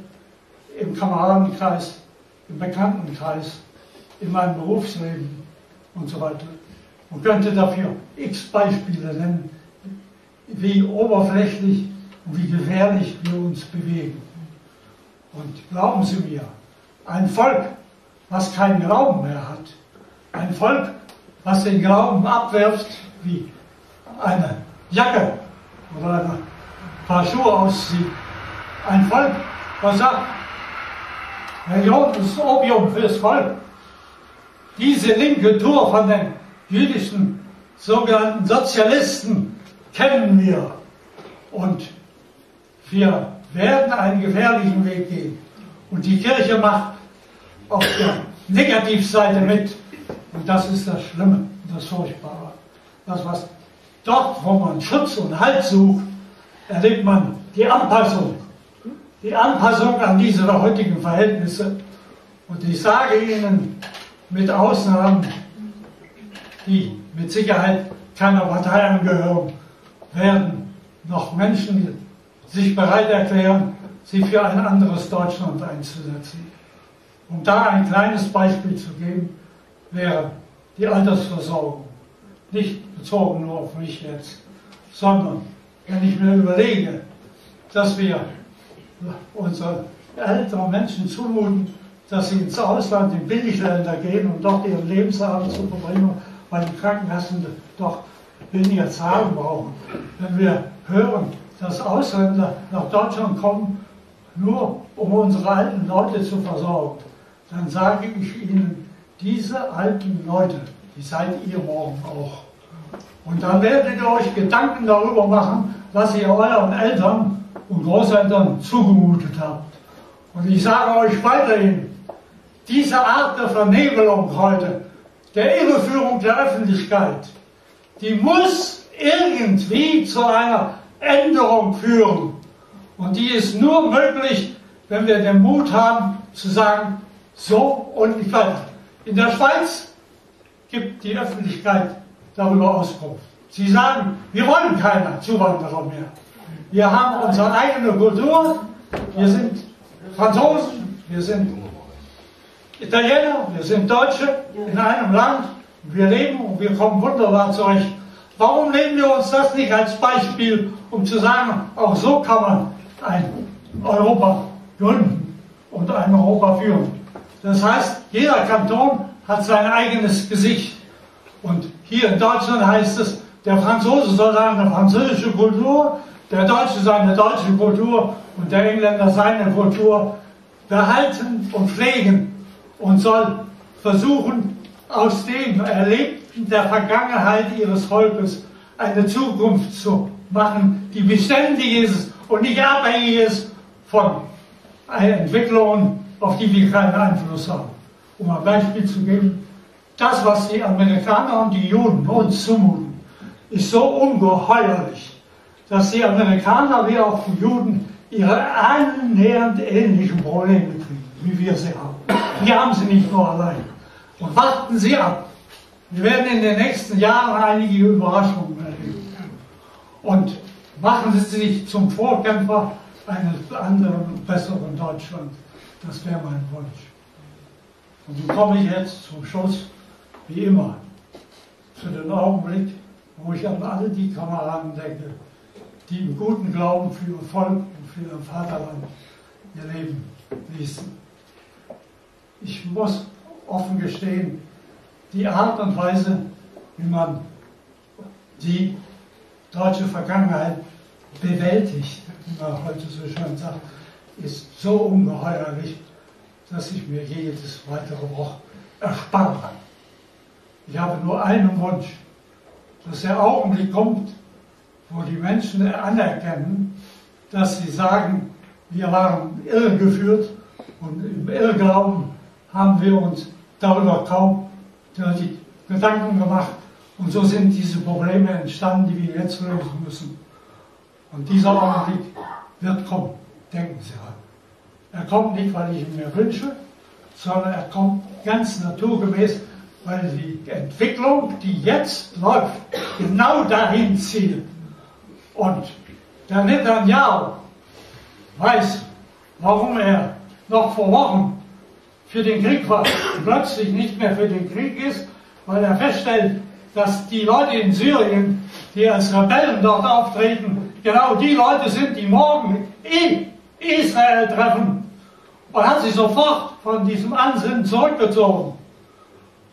A: im Kameradenkreis, im Bekanntenkreis, in meinem Berufsleben und so weiter. Man könnte dafür x Beispiele nennen, wie oberflächlich und wie gefährlich wir uns bewegen. Und glauben Sie mir, ein Volk, was keinen Glauben mehr hat, ein Volk, was den Glauben abwirft wie eine Jacke oder ein paar Schuhe auszieht. Ein Volk, was sagt, Religion ist Opium fürs Volk. Diese linke Tour von den jüdischen sogenannten Sozialisten kennen wir. Und wir werden einen gefährlichen Weg gehen. Und die Kirche macht auf der Negativseite mit. Und das ist das Schlimme, das Furchtbare. Das, was dort, wo man Schutz und Halt sucht, erlebt man die Anpassung. Die Anpassung an diese heutigen Verhältnisse. Und ich sage Ihnen, mit Ausnahmen, die mit Sicherheit keiner Partei angehören, werden noch Menschen sich bereit erklären, sich für ein anderes Deutschland einzusetzen. Um da ein kleines Beispiel zu geben, wäre die Altersversorgung. Nicht bezogen nur auf mich jetzt, sondern wenn ich mir überlege, dass wir unsere älteren Menschen zumuten, dass sie ins Ausland, in Billigländer gehen und dort ihren Lebensabend zu verbringen, weil die Krankenkassen doch weniger Zahlen brauchen. Wenn wir hören, dass Ausländer nach Deutschland kommen, nur um unsere alten Leute zu versorgen, dann sage ich Ihnen, diese alten Leute, die seid ihr morgen auch. Und dann werdet ihr euch Gedanken darüber machen, was ihr euren Eltern und Großeltern zugemutet habt. Und ich sage euch weiterhin, diese Art der Vernebelung heute, der Irreführung der Öffentlichkeit, die muss irgendwie zu einer Änderung führen. Und die ist nur möglich, wenn wir den Mut haben zu sagen, so und nicht weiter. In der Schweiz gibt die Öffentlichkeit darüber Auskunft. Sie sagen, wir wollen keine Zuwanderer mehr. Wir haben unsere eigene Kultur, wir sind Franzosen, wir sind Italiener, wir sind Deutsche in einem Land, wir leben und wir kommen wunderbar zurecht. Warum nehmen wir uns das nicht als Beispiel, um zu sagen, auch so kann man ein Europa gründen und ein Europa führen? Das heißt, jeder Kanton hat sein eigenes Gesicht. Und hier in Deutschland heißt es, der Franzose soll seine französische Kultur, der Deutsche seine deutsche Kultur und der Engländer seine Kultur behalten und pflegen und soll versuchen, aus dem Erlebten der Vergangenheit ihres Volkes eine Zukunft zu machen, die beständig ist und nicht abhängig ist von Entwicklungen, auf die wir keinen Einfluss haben. Um ein Beispiel zu geben, das, was die Amerikaner und die Juden uns zumuten, ist so ungeheuerlich, dass die Amerikaner wie auch die Juden ihre annähernd ähnlichen Probleme kriegen, wie wir sie haben. Wir haben sie nicht nur allein. Und warten Sie ab. Wir werden in den nächsten Jahren einige Überraschungen erleben. Und machen Sie sich zum Vorkämpfer eines anderen, besseren Deutschland. Das wäre mein Wunsch. Und so komme ich jetzt zum Schluss, wie immer, zu dem Augenblick, wo ich an alle die Kameraden denke, die im guten Glauben für ihr Volk und für ihr Vaterland ihr Leben ließen. Ich muss offen gestehen, die Art und Weise, wie man die deutsche Vergangenheit bewältigt, wie man heute so schön sagt, ist so ungeheuerlich, dass ich mir jedes weitere Wort erspare. Ich habe nur einen Wunsch, dass der Augenblick kommt, wo die Menschen anerkennen, dass sie sagen, wir waren irregeführt und im Irrglauben haben wir uns darüber kaum die Gedanken gemacht. Und so sind diese Probleme entstanden, die wir jetzt lösen müssen. Und dieser Augenblick wird kommen, denken Sie an. Er kommt nicht, weil ich ihn mir wünsche, sondern er kommt ganz naturgemäß, weil die Entwicklung, die jetzt läuft, genau dahin zielt. Und der Netanyahu weiß, warum er noch vor Wochen für den Krieg war plötzlich nicht mehr für den Krieg ist, weil er feststellt, dass die Leute in Syrien, die als Rebellen dort auftreten, genau die Leute sind, die morgen in Israel treffen. Und hat sich sofort von diesem Ansinnen zurückgezogen.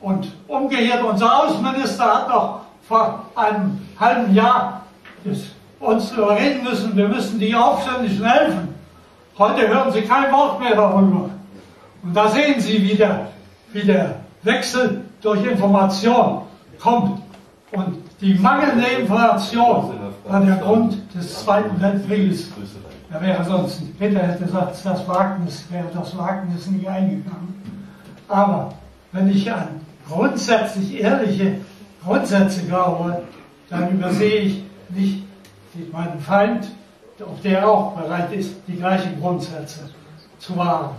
A: Und umgekehrt, unser Außenminister hat noch vor einem halben Jahr uns überreden müssen, wir müssen die Aufständischen helfen. Heute hören Sie kein Wort mehr darüber. Und da sehen Sie, wie der, wie der Wechsel durch Information kommt. Und die mangelnde Information war der Grund des Zweiten Weltkrieges. Da wäre sonst, Hitler hätte gesagt, das Wagnis, wäre das Wagnis nicht eingegangen. Aber wenn ich an grundsätzlich ehrliche Grundsätze glaube, dann übersehe ich nicht meinen Feind, ob der auch bereit ist, die gleichen Grundsätze zu wahren.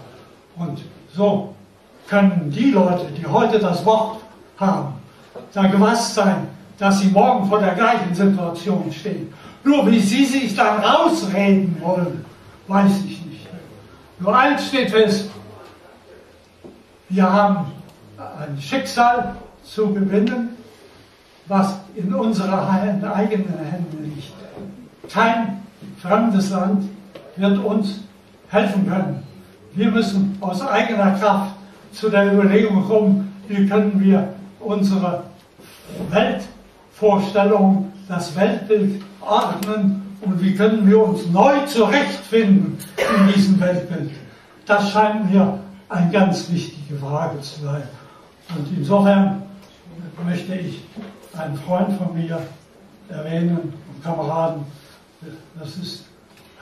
A: Und so können die Leute, die heute das Wort haben, da gewasst sein, dass sie morgen vor der gleichen Situation stehen. Nur wie sie sich dann rausreden wollen, weiß ich nicht. Nur eins steht fest, wir haben ein Schicksal zu gewinnen, was in unserer eigenen Hände liegt. Kein fremdes Land wird uns helfen können. Wir müssen aus eigener Kraft zu der Überlegung kommen, wie können wir unsere Weltvorstellung, das Weltbild ordnen und wie können wir uns neu zurechtfinden in diesem Weltbild? Das scheint mir eine ganz wichtige Frage zu sein. Und insofern möchte ich einen Freund von mir erwähnen, einen Kameraden, das ist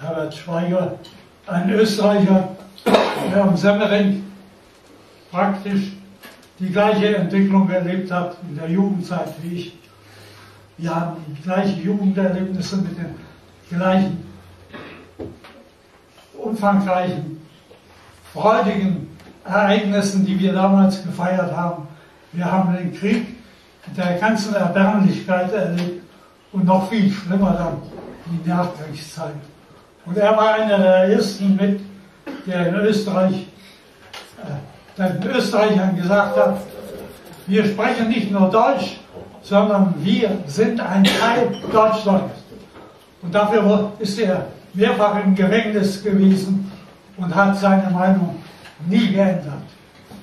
A: Herbert Schweiger, ein Österreicher, am Semmering praktisch die gleiche Entwicklung erlebt hat in der Jugendzeit wie ich. Wir haben die gleichen Jugenderlebnisse mit den gleichen umfangreichen, freudigen Ereignissen, die wir damals gefeiert haben. Wir haben den Krieg mit der ganzen Erbärmlichkeit erlebt und noch viel schlimmer dann die Nachkriegszeit. Und er war einer der ersten mit, der in Österreich, äh, den Österreichern gesagt hat, wir sprechen nicht nur Deutsch, sondern wir sind ein Teil Deutschlands. Und dafür ist er mehrfach im Gefängnis gewesen und hat seine Meinung nie geändert.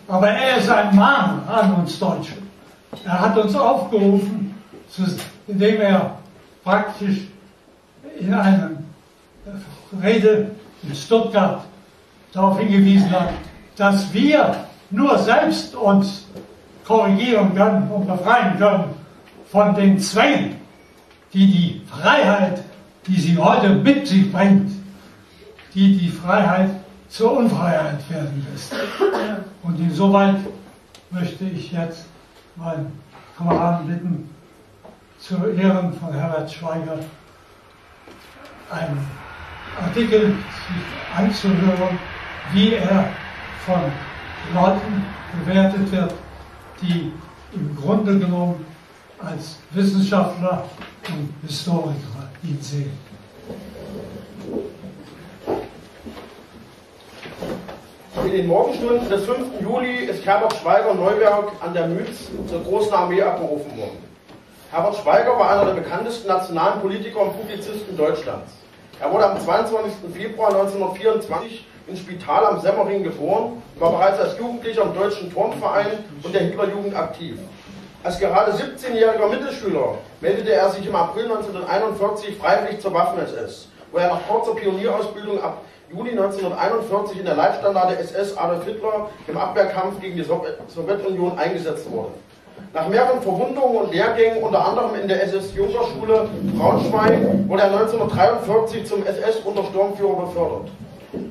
A: Aber er ist ein Mann an uns Deutsche. Er hat uns aufgerufen, indem er praktisch in einer Rede in Stuttgart darauf hingewiesen hat, dass wir nur selbst uns korrigieren können und befreien können von den Zwängen, die die Freiheit, die sie heute mit sich bringt, die die Freiheit zur Unfreiheit werden lässt. Und insoweit möchte ich jetzt meinen Kameraden bitten, zu Ehren von Herbert Schweiger einen Artikel anzuhören, wie er von Leuten bewertet wird, die im Grunde genommen als Wissenschaftler und Historiker ihn sehen.
B: In den Morgenstunden des 5. Juli ist Herbert Schweiger Neuberg an der Mütz zur Großen Armee abberufen worden. Herbert Schweiger war einer der bekanntesten nationalen Politiker und Publizisten Deutschlands. Er wurde am 22. Februar 1924 in Spital am Semmering geboren, war bereits als Jugendlicher im Deutschen Turnverein und der Hitlerjugend aktiv. Als gerade 17-jähriger Mittelschüler meldete er sich im April 1941 freiwillig zur Waffen-SS, wo er nach kurzer Pionierausbildung ab Juli 1941 in der Leitstandarte SS Adolf Hitler im Abwehrkampf gegen die Sowjetunion eingesetzt wurde. Nach mehreren Verwundungen und Lehrgängen, unter anderem in der SS-Junkerschule Braunschweig, wurde er 1943 zum SS-Untersturmführer befördert.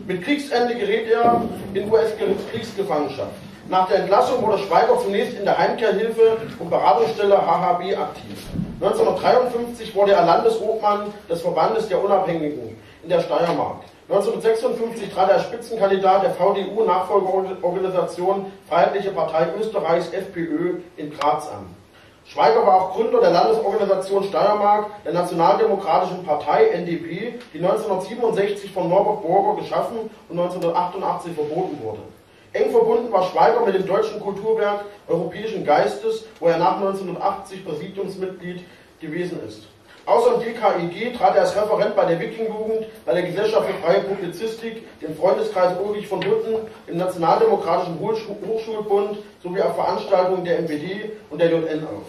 B: Mit Kriegsende gerät er in US-Kriegsgefangenschaft. Nach der Entlassung wurde Schweiger zunächst in der Heimkehrhilfe und Beratungsstelle HHB aktiv. 1953 wurde er Landesobmann des Verbandes der Unabhängigen in der Steiermark. 1956 trat er als Spitzenkandidat der VDU-Nachfolgeorganisation Freiheitliche Partei Österreichs FPÖ in Graz an. Schweiger war auch Gründer der Landesorganisation Steiermark der Nationaldemokratischen Partei NDP, die 1967 von Norbert Borger geschaffen und 1988 verboten wurde. Eng verbunden war Schweiger mit dem deutschen Kulturwerk Europäischen Geistes, wo er nach 1980 Präsidiumsmitglied gewesen ist. Außer im DKIG trat er als Referent bei der Wiking-Jugend, bei der Gesellschaft für freie Publizistik, dem Freundeskreis Ulrich von Hutten, im Nationaldemokratischen Hochschulbund sowie auf Veranstaltungen der MPD und der JN auf.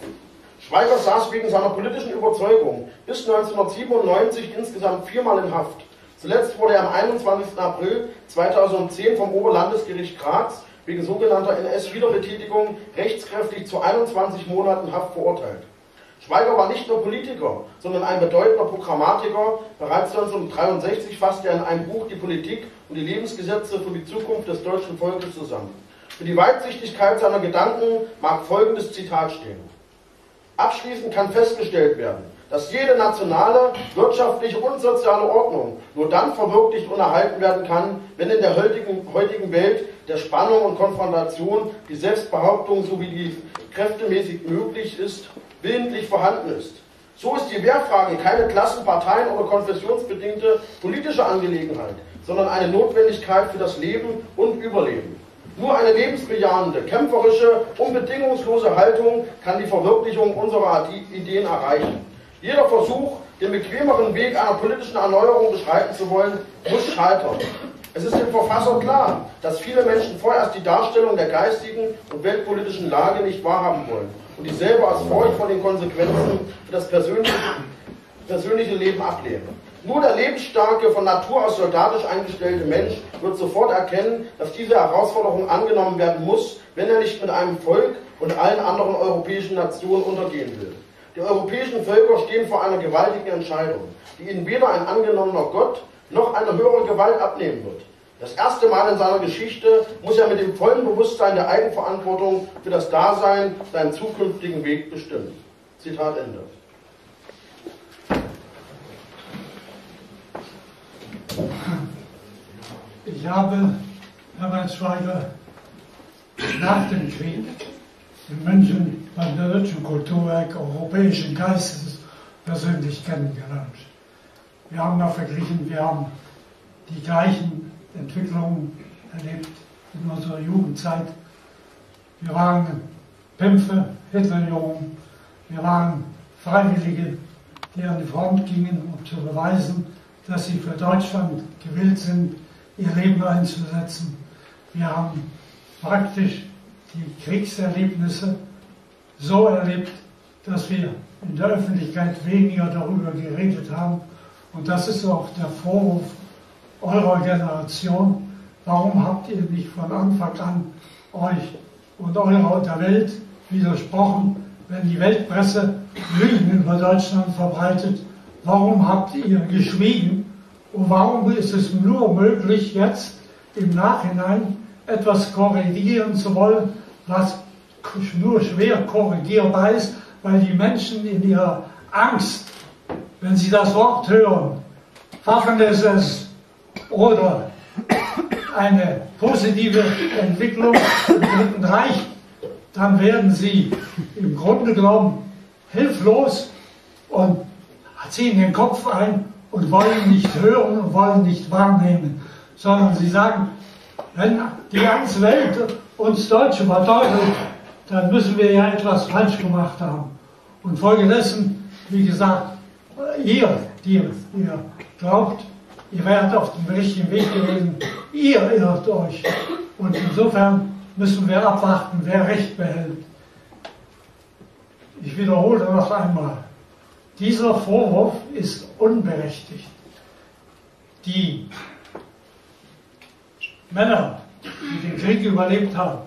B: Schweiger saß wegen seiner politischen Überzeugung bis 1997 insgesamt viermal in Haft. Zuletzt wurde er am 21. April 2010 vom Oberlandesgericht Graz wegen sogenannter NS-Wiederbetätigung rechtskräftig zu 21 Monaten Haft verurteilt. Schweiger war nicht nur Politiker, sondern ein bedeutender Programmatiker. Bereits 1963 fasste er in einem Buch die Politik und die Lebensgesetze für die Zukunft des deutschen Volkes zusammen. Für die Weitsichtigkeit seiner Gedanken mag folgendes Zitat stehen. Abschließend kann festgestellt werden, dass jede nationale, wirtschaftliche und soziale Ordnung nur dann verwirklicht und erhalten werden kann, wenn in der heutigen, heutigen Welt der Spannung und Konfrontation die Selbstbehauptung sowie die kräftemäßig möglich ist willentlich vorhanden ist. So ist die Wehrfrage keine Klassenparteien- oder konfessionsbedingte politische Angelegenheit, sondern eine Notwendigkeit für das Leben und Überleben. Nur eine lebensbejahende, kämpferische, unbedingungslose Haltung kann die Verwirklichung unserer Ideen erreichen. Jeder Versuch, den bequemeren Weg einer politischen Erneuerung beschreiten zu wollen, muss scheitern. Es ist dem Verfasser klar, dass viele Menschen vorerst die Darstellung der geistigen und weltpolitischen Lage nicht wahrhaben wollen und dieselbe als Furcht vor den Konsequenzen für das persönliche, persönliche Leben ablehnen. Nur der lebensstarke, von Natur aus soldatisch eingestellte Mensch wird sofort erkennen, dass diese Herausforderung angenommen werden muss, wenn er nicht mit einem Volk und allen anderen europäischen Nationen untergehen will. Die europäischen Völker stehen vor einer gewaltigen Entscheidung, die ihnen weder ein angenommener Gott noch eine höhere Gewalt abnehmen wird. Das erste Mal in seiner Geschichte muss er mit dem vollen Bewusstsein der Eigenverantwortung für das Dasein seinen zukünftigen Weg bestimmen. Zitat Ende.
A: Ich habe Herbert Schweiger nach dem Krieg in München beim Deutschen Kulturwerk Europäischen Geistes persönlich kennengelernt. Wir haben da verglichen, wir haben die gleichen Entwicklungen erlebt in unserer Jugendzeit. Wir waren Pimpfe, Hitlerjungen, wir waren Freiwillige, die an die Front gingen, um zu beweisen, dass sie für Deutschland gewillt sind, ihr Leben einzusetzen. Wir haben praktisch die Kriegserlebnisse so erlebt, dass wir in der Öffentlichkeit weniger darüber geredet haben. Und das ist auch der Vorwurf eurer Generation. Warum habt ihr nicht von Anfang an euch und eurer der Welt widersprochen, wenn die Weltpresse Lügen über Deutschland verbreitet? Warum habt ihr geschwiegen? Und warum ist es nur möglich, jetzt im Nachhinein etwas korrigieren zu wollen, was nur schwer korrigierbar ist, weil die Menschen in ihrer Angst, wenn sie das Wort hören, Waffen-SS oder eine positive Entwicklung im Dritten Reich, dann werden sie im Grunde genommen hilflos und ziehen den Kopf ein und wollen nicht hören und wollen nicht wahrnehmen, sondern sie sagen, wenn die ganze Welt uns Deutsche verteufelt, dann müssen wir ja etwas falsch gemacht haben. Und folgedessen, wie gesagt, ihr, die ihr glaubt, ihr werdet auf dem richtigen Weg gewesen, ihr irrt euch. Und insofern müssen wir abwarten, wer Recht behält. Ich wiederhole noch einmal. Dieser Vorwurf ist unberechtigt. Die Männer, die den Krieg überlebt haben,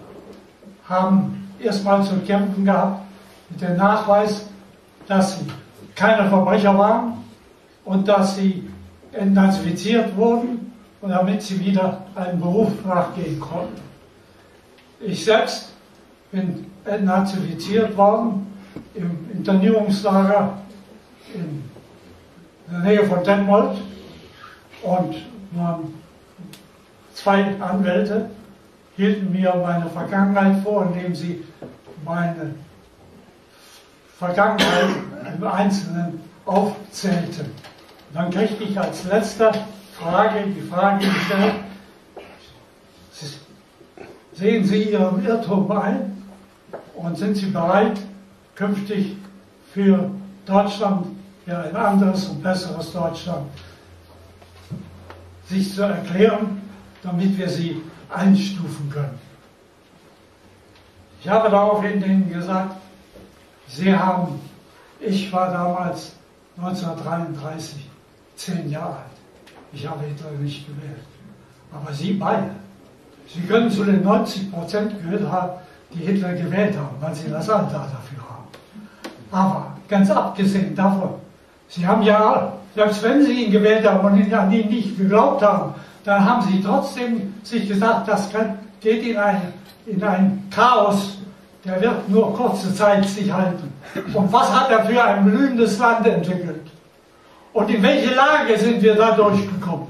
A: haben erstmal zu kämpfen gehabt mit dem Nachweis, dass sie keine Verbrecher waren und dass sie entnazifiziert wurden und damit sie wieder einem Beruf nachgehen konnten. Ich selbst bin entnazifiziert worden im Internierungslager in der Nähe von Detmold und zwei Anwälte hielten mir meine Vergangenheit vor, indem sie meine Vergangenheit im Einzelnen aufzählten. Dann kriegte ich als letzter Frage die Frage gestellt, sehen Sie Ihren Irrtum ein und sind Sie bereit, künftig für Deutschland ja ein anderes und besseres Deutschland sich zu erklären, damit wir sie einstufen können. Ich habe daraufhin gesagt, Sie haben, ich war damals 1933 zehn Jahre alt. Ich habe Hitler nicht gewählt. Aber Sie beide, Sie können zu den 90 Prozent gehört haben, die Hitler gewählt haben, weil Sie das Alter dafür haben. Aber ganz abgesehen davon, Sie haben ja, selbst wenn Sie ihn gewählt haben und an ihn nicht geglaubt haben, dann haben Sie trotzdem sich gesagt, das geht in ein, in ein Chaos, der wird nur kurze Zeit sich halten. Und was hat er für ein blühendes Land entwickelt? Und in welche Lage sind wir da durchgekommen?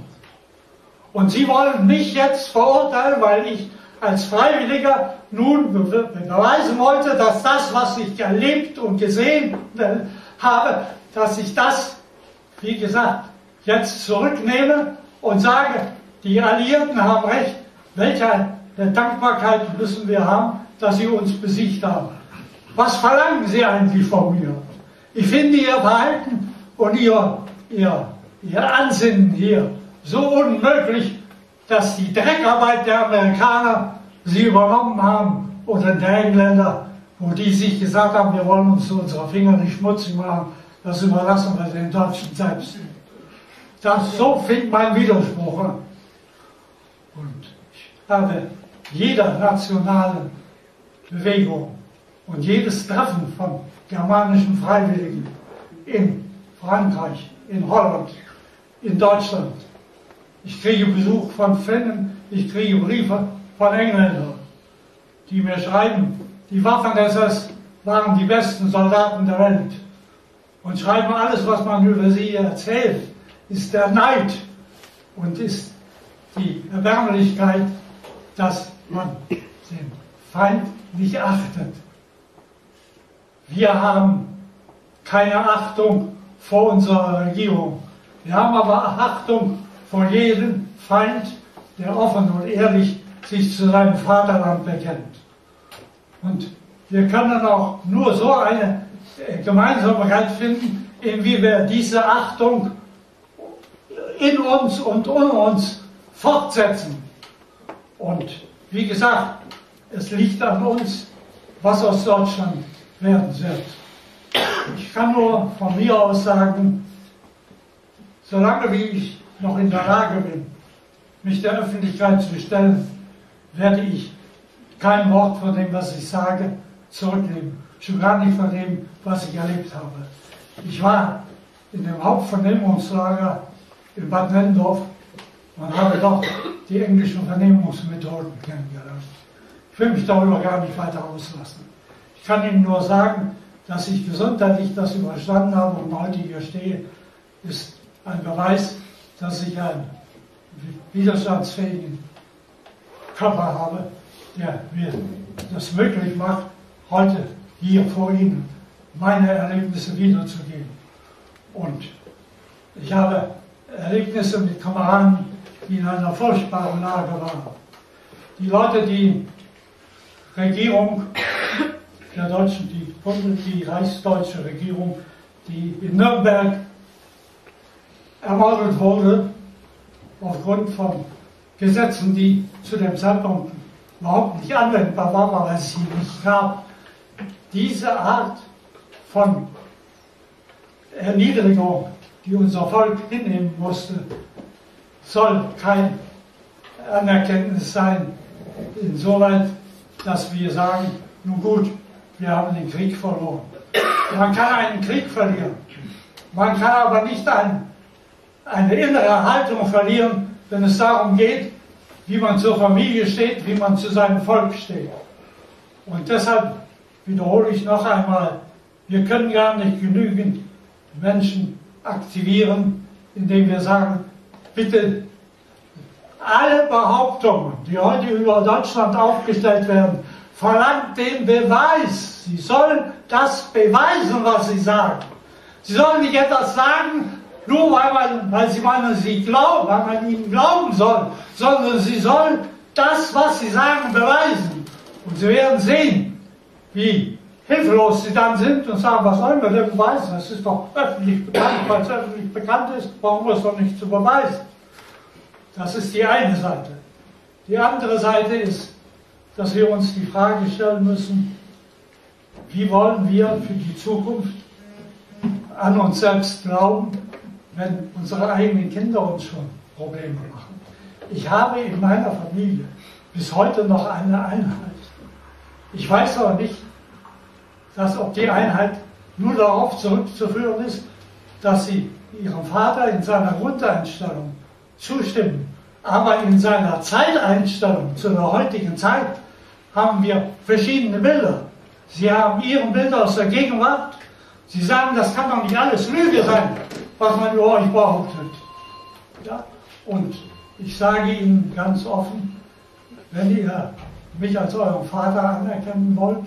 A: Und Sie wollen mich jetzt verurteilen, weil ich als Freiwilliger nun beweisen wollte, dass das, was ich erlebt und gesehen habe, dass ich das, wie gesagt, jetzt zurücknehme und sage, die Alliierten haben recht, welche Dankbarkeit müssen wir haben, dass sie uns besiegt haben. Was verlangen sie eigentlich von mir? Ich finde ihr Verhalten und ihr, ihr, ihr Ansinnen hier so unmöglich, dass die Dreckarbeit der Amerikaner sie übernommen haben oder der Engländer, wo die sich gesagt haben, wir wollen uns unsere Finger nicht schmutzig machen das überlassen wir den Deutschen selbst. Das, so fing mein Widerspruch an. Und ich habe jeder nationalen Bewegung und jedes Treffen von germanischen Freiwilligen in Frankreich, in Holland, in Deutschland. Ich kriege Besuch von Finnen, ich kriege Briefe von Engländern, die mir schreiben, die Waffen-SS waren die besten Soldaten der Welt und schreiben alles, was man über sie erzählt, ist der Neid und ist die Erbärmlichkeit, dass man den Feind nicht achtet. Wir haben keine Achtung vor unserer Regierung. Wir haben aber Achtung vor jedem Feind, der offen und ehrlich sich zu seinem Vaterland bekennt. Und wir können auch nur so eine Gemeinsamkeit finden, wie wir diese Achtung in uns und um uns fortsetzen. Und wie gesagt, es liegt an uns, was aus Deutschland werden wird. Ich kann nur von mir aus sagen, solange wie ich noch in der Lage bin, mich der Öffentlichkeit zu stellen, werde ich kein Wort von dem, was ich sage, zurücknehmen. Schon gar nicht von dem, was ich erlebt habe. Ich war in dem Hauptvernehmungslager in Bad Nendorf und habe dort die englischen Vernehmungsmethoden kennengelernt. Ich will mich darüber gar nicht weiter auslassen. Ich kann Ihnen nur sagen, dass ich gesundheitlich das überstanden habe und heute hier stehe, ist ein Beweis, dass ich einen widerstandsfähigen Körper habe, der mir das möglich macht, heute hier vor Ihnen meine Erlebnisse wiederzugeben. Und ich habe Erlebnisse mit Kameraden, die in einer furchtbaren Lage waren. Die Leute, die Regierung der Deutschen, die, die reichsdeutsche Regierung, die in Nürnberg ermordet wurde, aufgrund von Gesetzen, die zu dem Zeitpunkt überhaupt nicht anwendbar waren, weil es sie nicht gab. Diese Art von Erniedrigung, die unser Volk hinnehmen musste, soll kein Anerkenntnis sein, insoweit, dass wir sagen, nun gut, wir haben den Krieg verloren. Man kann einen Krieg verlieren. Man kann aber nicht ein, eine innere Haltung verlieren, wenn es darum geht, wie man zur Familie steht, wie man zu seinem Volk steht. Und deshalb wiederhole ich noch einmal, wir können gar nicht genügend Menschen aktivieren, indem wir sagen, bitte alle Behauptungen, die heute über Deutschland aufgestellt werden, verlangt den Beweis. Sie sollen das beweisen, was sie sagen. Sie sollen nicht etwas sagen, nur weil, man, weil sie meinen, sie glauben, weil man ihnen glauben soll, sondern sie sollen das, was sie sagen, beweisen. Und sie werden sehen, wie hilflos sie dann sind und sagen, was sollen wir denn beweisen? Das ist doch öffentlich bekannt, weil es öffentlich bekannt ist, brauchen wir es doch nicht zu beweisen. Das ist die eine Seite. Die andere Seite ist, dass wir uns die Frage stellen müssen, wie wollen wir für die Zukunft an uns selbst glauben, wenn unsere eigenen Kinder uns schon Probleme machen. Ich habe in meiner Familie bis heute noch eine Einheit. Ich weiß aber nicht, dass ob die Einheit nur darauf zurückzuführen ist, dass sie ihrem Vater in seiner Grundeinstellung zustimmen. Aber in seiner Zeiteinstellung zu der heutigen Zeit haben wir verschiedene Bilder. Sie haben Ihren Bild aus der Gegenwart. Sie sagen, das kann doch nicht alles Lüge sein, was man über euch behauptet. Ja? Und ich sage Ihnen ganz offen, wenn ihr mich als euren Vater anerkennen wollt,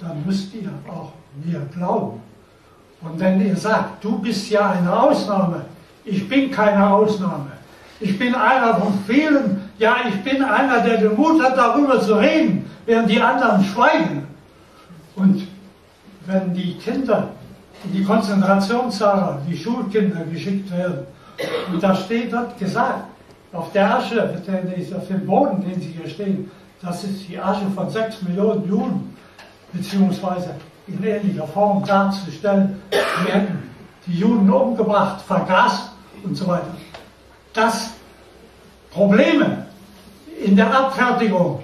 A: dann müsst ihr auch mir glauben. Und wenn ihr sagt, du bist ja eine Ausnahme, ich bin keine Ausnahme, ich bin einer von vielen, ja, ich bin einer, der den Mut hat, darüber zu reden, während die anderen schweigen. Und wenn die Kinder in die Konzentrationslager, die Schulkinder geschickt werden, und da steht dort gesagt, auf der Asche, auf dem Boden, den sie hier stehen, das ist die Asche von sechs Millionen Juden, beziehungsweise in ähnlicher Form darzustellen. Wir hätten die Juden umgebracht, vergast und so weiter. Dass Probleme in der Abfertigung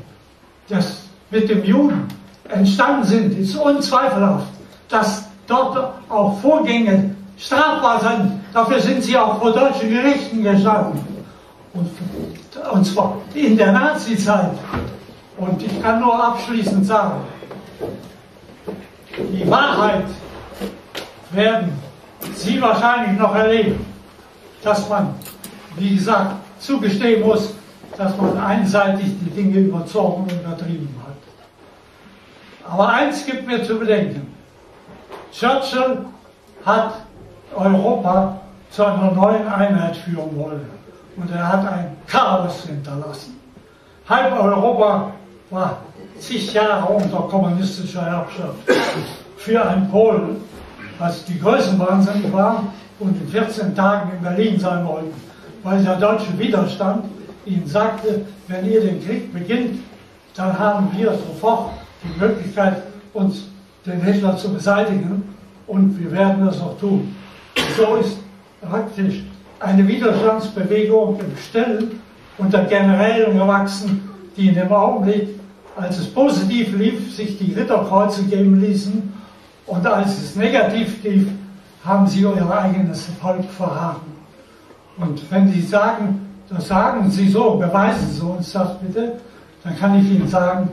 A: des, mit dem Juden entstanden sind, ist unzweifelhaft. Dass dort auch Vorgänge strafbar sind, dafür sind sie auch vor deutschen Gerichten gestanden. Und, und zwar in der Nazizeit. Und ich kann nur abschließend sagen, die Wahrheit werden Sie wahrscheinlich noch erleben, dass man, wie gesagt, zugestehen muss, dass man einseitig die Dinge überzogen und übertrieben hat. Aber eins gibt mir zu bedenken. Churchill hat Europa zu einer neuen Einheit führen wollen. Und er hat ein Chaos hinterlassen. Halb Europa war zig Jahre unter kommunistischer Herrschaft. Für einen Polen, was die Größenwahnsinnig waren und in 14 Tagen in Berlin sein wollten, weil der deutsche Widerstand ihnen sagte, wenn ihr den Krieg beginnt, dann haben wir sofort die Möglichkeit, uns den Hitler zu beseitigen und wir werden das auch tun. So ist praktisch eine Widerstandsbewegung im Stillen unter Generälen gewachsen, die in dem Augenblick, als es positiv lief, sich die Ritterkreuze geben ließen und als es negativ lief, haben sie ihr eigenes Volk verraten. Und wenn Sie sagen, das sagen Sie so, beweisen Sie uns das bitte, dann kann ich Ihnen sagen,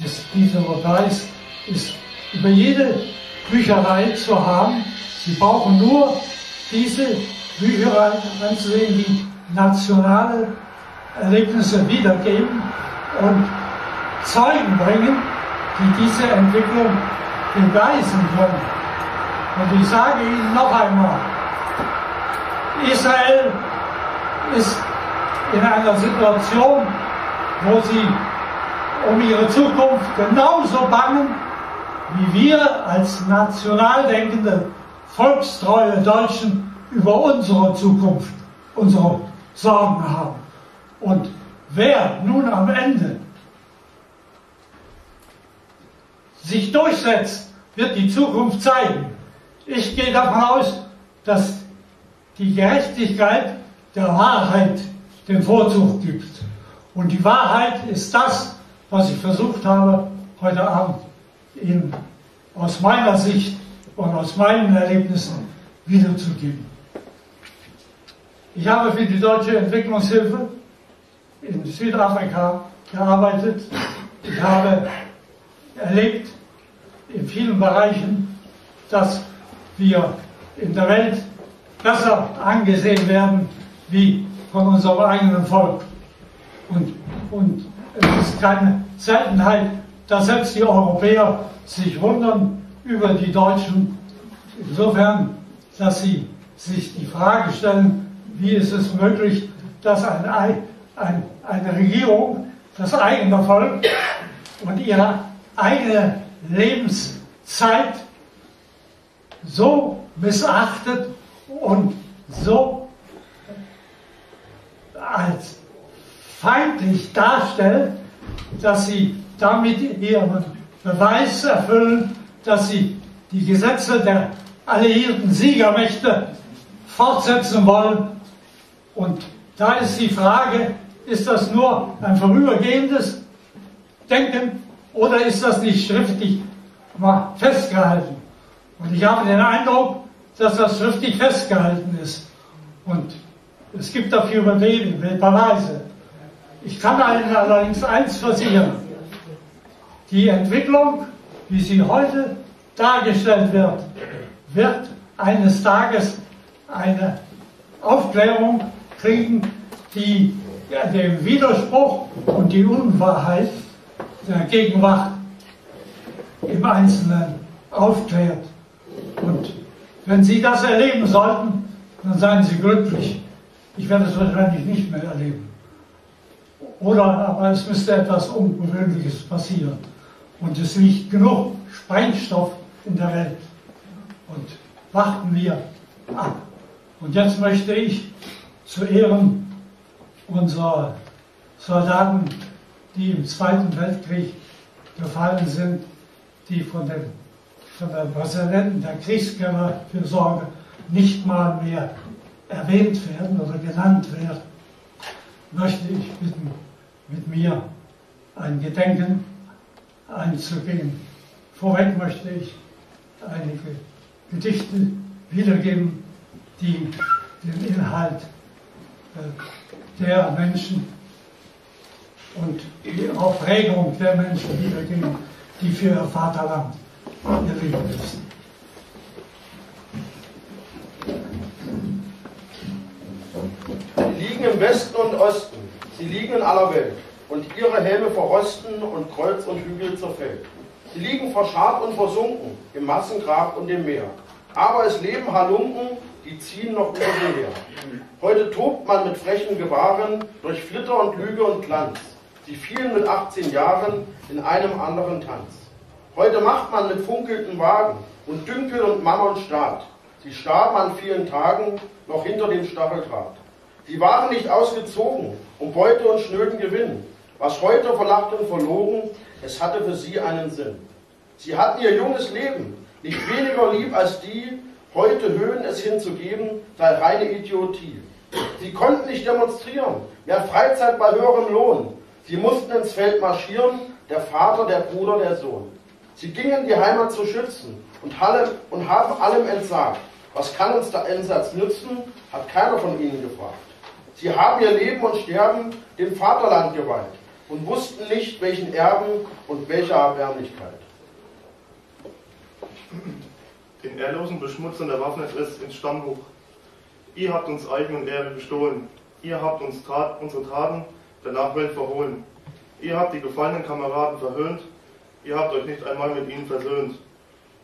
A: dass dieser Beweis ist über jede Bücherei zu haben. Sie brauchen nur diese Bücherei anzusehen, die nationale Erlebnisse wiedergeben und Zeugen bringen, die diese Entwicklung beweisen können. Und ich sage Ihnen noch einmal, Israel ist in einer Situation, wo sie um ihre Zukunft genauso bangen, wie wir als national denkende, volkstreue Deutschen über unsere Zukunft, unsere Sorgen haben. Und wer nun am Ende sich durchsetzt, wird die Zukunft zeigen. Ich gehe davon aus, dass die Gerechtigkeit der Wahrheit den Vorzug gibt. Und die Wahrheit ist das, was ich versucht habe, heute Abend Ihnen aus meiner Sicht und aus meinen Erlebnissen wiederzugeben. Ich habe für die deutsche Entwicklungshilfe in Südafrika gearbeitet. Ich habe erlebt in vielen Bereichen, dass wir in der Welt besser angesehen werden wie von unserem eigenen Volk. Und, und es ist keine Seltenheit, dass selbst die Europäer sich wundern über die Deutschen, insofern, dass sie sich die Frage stellen, wie ist es möglich, dass ein, ein, eine Regierung das eigene Volk und ihre eigene Lebenszeit so missachtet und so als feindlich darstellt, dass sie damit ihren Beweis erfüllen, dass sie die Gesetze der alliierten Siegermächte fortsetzen wollen. Und da ist die Frage, ist das nur ein vorübergehendes Denken oder ist das nicht schriftlich festgehalten? Und ich habe den Eindruck, dass das schriftlich festgehalten ist. Und es gibt dafür Beweise. Ich kann Ihnen allerdings eins versichern. Die Entwicklung, wie sie heute dargestellt wird, wird eines Tages eine Aufklärung kriegen, die den Widerspruch und die Unwahrheit der Gegenwart im Einzelnen aufklärt. Und wenn Sie das erleben sollten, dann seien Sie glücklich. Ich werde es wahrscheinlich nicht mehr erleben. Oder aber es müsste etwas Ungewöhnliches passieren. Und es liegt genug Sprengstoff in der Welt. Und warten wir ab. Und jetzt möchte ich zu Ehren unserer Soldaten, die im Zweiten Weltkrieg gefallen sind, die von dem von der Präsidenten der Kriegskammerfürsorge nicht mal mehr erwähnt werden oder genannt werden, möchte ich bitten, mit mir ein Gedenken einzugehen. Vorweg möchte ich einige Gedichte wiedergeben, die den Inhalt äh, der Menschen und die Aufregung der Menschen wiedergeben, die für ihr Vaterland ihr Leben müssen.
B: Sie liegen im Westen und Osten, sie liegen in aller Welt, und ihre Helme verrosten und Kreuz und Hügel zerfällt. Sie liegen verscharrt und versunken im Massengrab und im Meer. Aber es leben Halunken, die ziehen noch über sie her. Heute tobt man mit frechen Gewahren durch Flitter und Lüge und Glanz. Sie fielen mit 18 Jahren in einem anderen Tanz. Heute macht man mit funkelnden Wagen und Dünkel und Mammon Staat. Sie starben an vielen Tagen noch hinter dem Stacheldraht. Sie waren nicht ausgezogen um Beute und schnöden Gewinn. Was heute verlacht und verlogen, es hatte für sie einen Sinn. Sie hatten ihr junges Leben nicht weniger lieb als die, heute Höhen es hinzugeben, sei reine Idiotie. Sie konnten nicht demonstrieren, mehr Freizeit bei höherem Lohn. Sie mussten ins Feld marschieren, der Vater, der Bruder, der Sohn. Sie gingen die Heimat zu schützen und, und haben allem entsagt. Was kann uns der Einsatz nützen, hat keiner von ihnen gefragt. Sie haben ihr Leben und Sterben dem Vaterland geweiht und wussten nicht, welchen Erben und welcher Erbärmlichkeit.
C: Den ehrlosen Beschmutzern der Waffenriss ins Stammbuch. Ihr habt uns Eigen und Ehre gestohlen. Ihr habt uns tat, unsere Taten der Nachwelt verhohlen. Ihr habt die gefallenen Kameraden verhöhnt. Ihr habt euch nicht einmal mit ihnen versöhnt.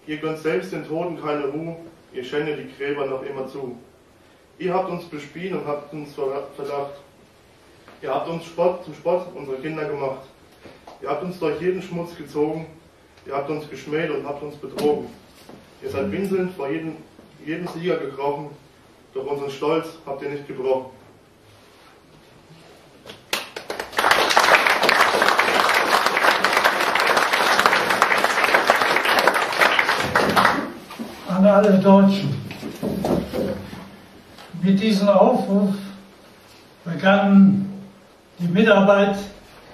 C: Ihr gönnt selbst den Toten keine Ruhe. Ihr schändet die Gräber noch immer zu. Ihr habt uns bespielt und habt uns verdacht. Ihr habt uns Spott zum Spott unserer Kinder gemacht. Ihr habt uns durch jeden Schmutz gezogen. Ihr habt uns geschmäht und habt uns betrogen. Ihr seid winselnd vor jedem, jedem Sieger gekrochen, doch unseren Stolz habt ihr nicht gebrochen.
A: An alle Deutschen. Mit diesem Aufruf begann die Mitarbeit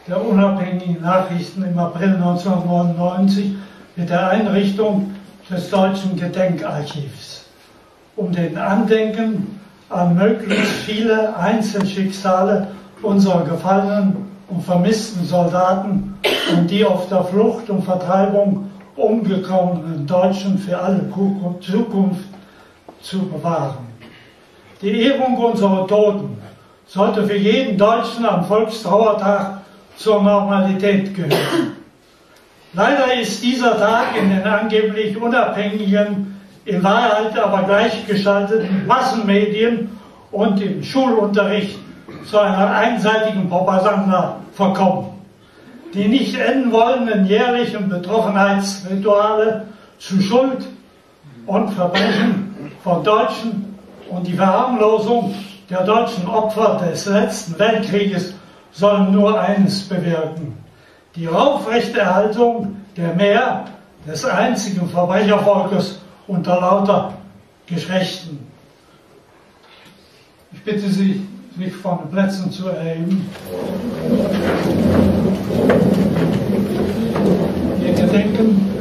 A: der unabhängigen Nachrichten im April 1999 mit der Einrichtung des Deutschen Gedenkarchivs, um den Andenken an möglichst viele Einzelschicksale unserer gefallenen und vermissten Soldaten und die auf der Flucht und Vertreibung umgekommenen Deutschen für alle Zukunft zu bewahren. Die Ehrung unserer Toten sollte für jeden Deutschen am Volkstrauertag zur Normalität gehören. Leider ist dieser Tag in den angeblich unabhängigen, in Wahrheit aber gleichgestalteten Massenmedien und im Schulunterricht zu einer einseitigen Propaganda verkommen. Die nicht enden wollenden jährlichen Betroffenheitsrituale zu Schuld und Verbrechen von Deutschen und die Verharmlosung der deutschen Opfer des letzten Weltkrieges sollen nur eines bewirken die Aufrechterhaltung der Mehr des einzigen Verbrechervolkes unter lauter Geschlechten. Ich bitte Sie, sich von den Plätzen zu erheben. Wir gedenken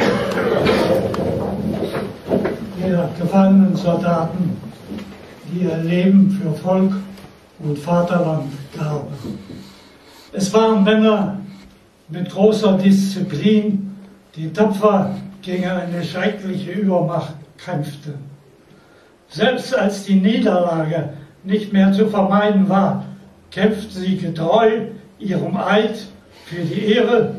A: der gefallenen Soldaten, die ihr Leben für Volk und Vaterland gaben. Es waren Männer mit großer Disziplin, die tapfer gegen eine schreckliche Übermacht kämpfte. Selbst als die Niederlage nicht mehr zu vermeiden war, kämpfte sie getreu ihrem Eid für die Ehre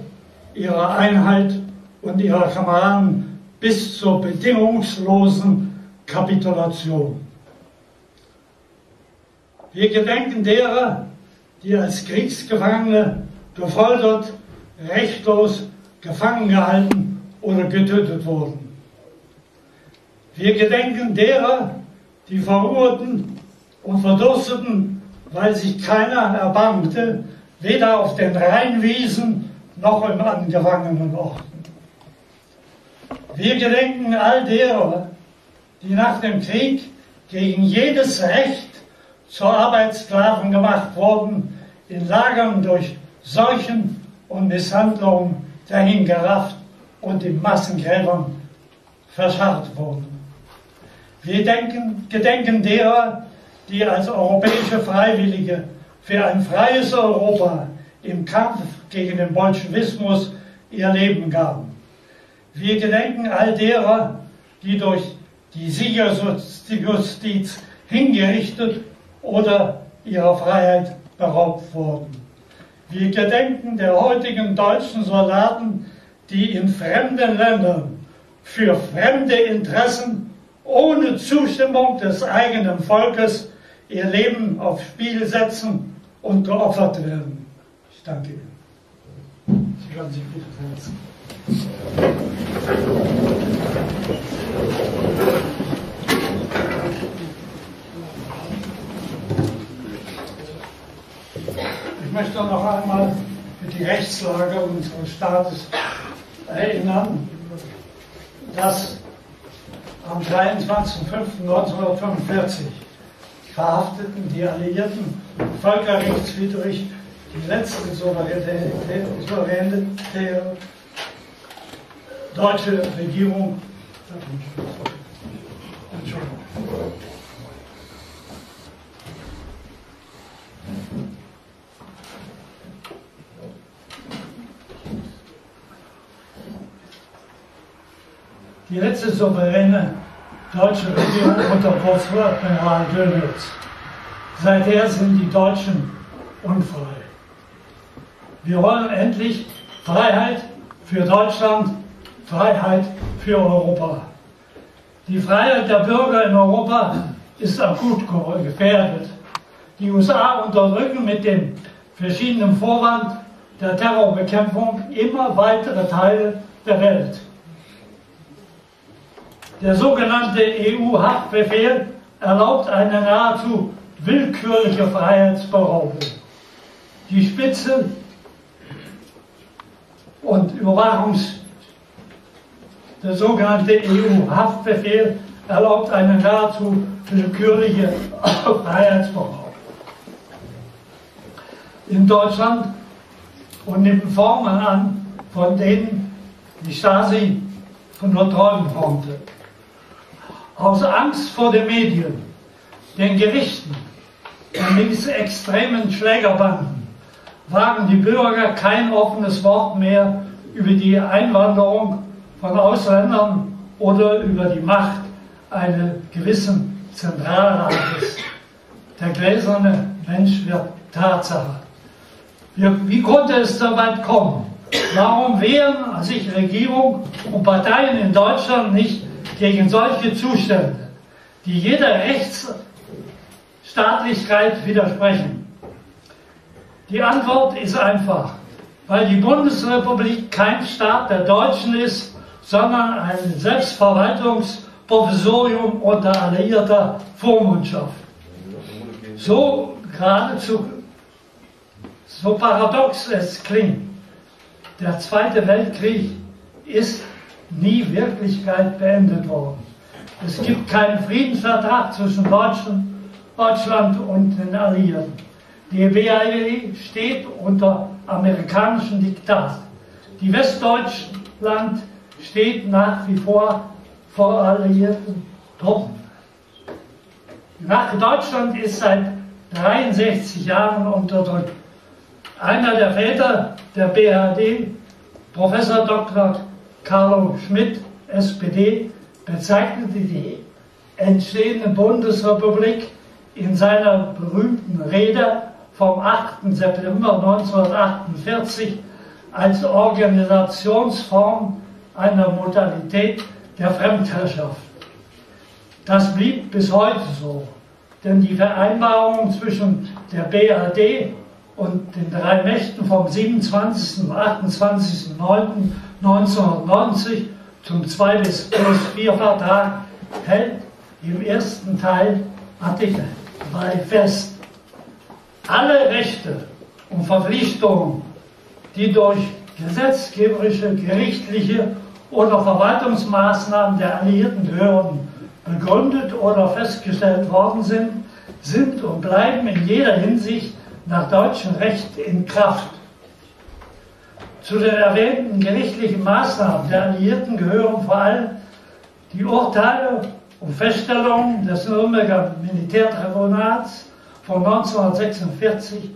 A: ihrer Einheit und ihrer Kameraden bis zur bedingungslosen Kapitulation. Wir gedenken derer, die als Kriegsgefangene gefoltert rechtlos gefangen gehalten oder getötet wurden. Wir gedenken derer, die verurten und verdursteten, weil sich keiner erbarmte, weder auf den Rheinwiesen noch im angefangenen Orten. Wir gedenken all derer, die nach dem Krieg gegen jedes Recht zu Arbeitssklaven gemacht wurden, in Lagern durch Seuchen und Misshandlungen dahingerafft und in Massengräbern verscharrt wurden. Wir denken, gedenken derer, die als europäische Freiwillige für ein freies Europa im Kampf gegen den Bolschewismus ihr Leben gaben. Wir gedenken all derer, die durch die Siegerjustiz hingerichtet oder ihrer Freiheit beraubt wurden. Wir gedenken der heutigen deutschen Soldaten, die in fremden Ländern für fremde Interessen ohne Zustimmung des eigenen Volkes ihr Leben aufs Spiel setzen und geopfert werden. Ich danke Ihnen. Sie können sich bitte setzen. Ich möchte noch einmal die Rechtslage unseres Staates erinnern, dass am 23.05.1945 verhafteten die Alliierten völkerrechtswidrig die letzte souveräne, deutsche Regierung. Entschuldigung. Die letzte souveräne deutsche Regierung unter Großadmiral Dönitz. Seither sind die Deutschen unfrei. Wir wollen endlich Freiheit für Deutschland, Freiheit für Europa. Die Freiheit der Bürger in Europa ist akut gefährdet. Die USA unterdrücken mit dem verschiedenen Vorwand der Terrorbekämpfung immer weitere Teile der Welt. Der sogenannte EU-Haftbefehl erlaubt eine nahezu willkürliche Freiheitsberaubung. Die Spitze und Überwachungs der sogenannte EU-Haftbefehl erlaubt eine nahezu willkürliche [COUGHS] Freiheitsberaubung. In Deutschland und nimmt Formen an, von denen die Stasi nur träumen konnte aus Angst vor den Medien, den Gerichten und linksextremen Schlägerbanden wagen die Bürger kein offenes Wort mehr über die Einwanderung von Ausländern oder über die Macht eines gewissen Zentralrates. Der gläserne Mensch wird Tatsache. Wie, konnte es so weit kommen? Warum wehren sich Regierung und Parteien in Deutschland nicht gegen solche Zustände, die jeder Rechtsstaatlichkeit widersprechen? Die Antwort ist einfach, weil die Bundesrepublik kein Staat der Deutschen ist, sondern ein Selbstverwaltungsprovisorium unter alliierter Vormundschaft. So geradezu, so paradox es klingt, der Zweite Weltkrieg ist nie Wirklichkeit beendet worden. Es gibt keinen Friedensvertrag zwischen Deutschland und den Alliierten. Die BRD steht unter amerikanischem Diktat. Die Westdeutschland steht nach wie vor vor alliierten Truppen. Nach Deutschland ist seit 63 Jahren unterdrückt. Einer der Väter der BRD, Professor Dr. Carlo Schmidt, SPD, bezeichnete die entstehende Bundesrepublik in seiner berühmten Rede vom 8. September 1948 als Organisationsform einer Modalität der Fremdherrschaft. Das blieb bis heute so, denn die Vereinbarung zwischen der BRD und den drei Mächten vom 27. und 28.09.1990 zum 2 bis 4 Vertrag hält im ersten Teil Artikel 2 fest. Alle Rechte und Verpflichtungen, die durch gesetzgeberische, gerichtliche oder Verwaltungsmaßnahmen der alliierten Behörden begründet oder festgestellt worden sind, sind und bleiben in jeder Hinsicht nach deutschem Recht in Kraft. Zu den erwähnten gerichtlichen Maßnahmen der Alliierten gehören vor allem die Urteile und Feststellungen des Nürnberger Militärtribunats von 1946,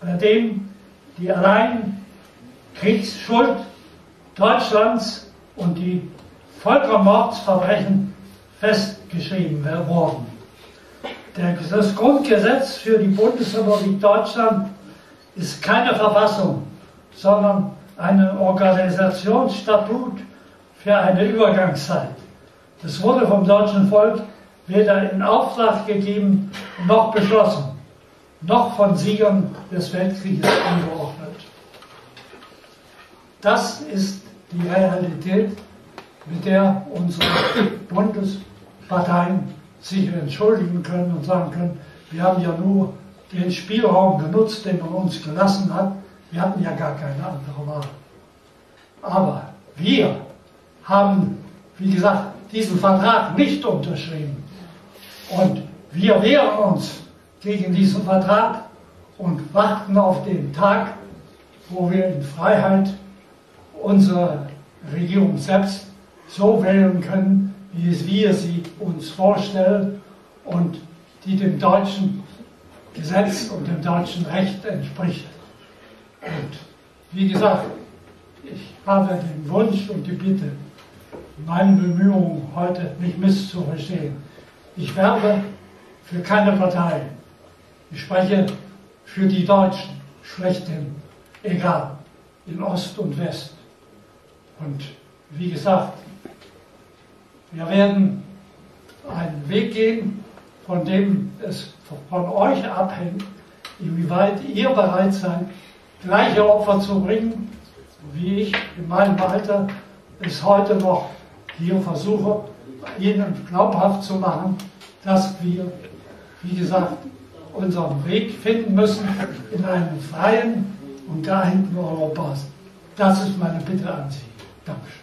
A: bei dem die allein Kriegsschuld Deutschlands und die Völkermordsverbrechen festgeschrieben wurden. Das Grundgesetz für die Bundesrepublik Deutschland ist keine Verfassung, sondern ein Organisationsstatut für eine Übergangszeit. Das wurde vom deutschen Volk weder in Auftrag gegeben noch beschlossen, noch von Siegern des Weltkrieges angeordnet. Das ist die Realität, mit der unsere Bundesparteien sich entschuldigen können und sagen können, wir haben ja nur den Spielraum genutzt, den man uns gelassen hat. Wir hatten ja gar keine andere Wahl. Aber wir haben, wie gesagt, diesen Vertrag nicht unterschrieben. Und wir wehren uns gegen diesen Vertrag und warten auf den Tag, wo wir in Freiheit unsere Regierung selbst so wählen können, wie es wir sie uns vorstellen und die dem deutschen Gesetz und dem deutschen Recht entspricht. Und wie gesagt, ich habe den Wunsch und die Bitte, meine Bemühungen heute nicht misszuverstehen. Ich werbe für keine Partei. Ich spreche für die Deutschen, schlechthin, egal, in Ost und West. Und wie gesagt, wir werden einen Weg gehen, von dem es von euch abhängt, inwieweit ihr bereit seid, gleiche Opfer zu bringen, wie ich in meinem Alter es heute noch hier versuche, Ihnen glaubhaft zu machen, dass wir, wie gesagt, unseren Weg finden müssen in einem freien und geeinten Europas. Das ist meine Bitte an Sie. Dankeschön.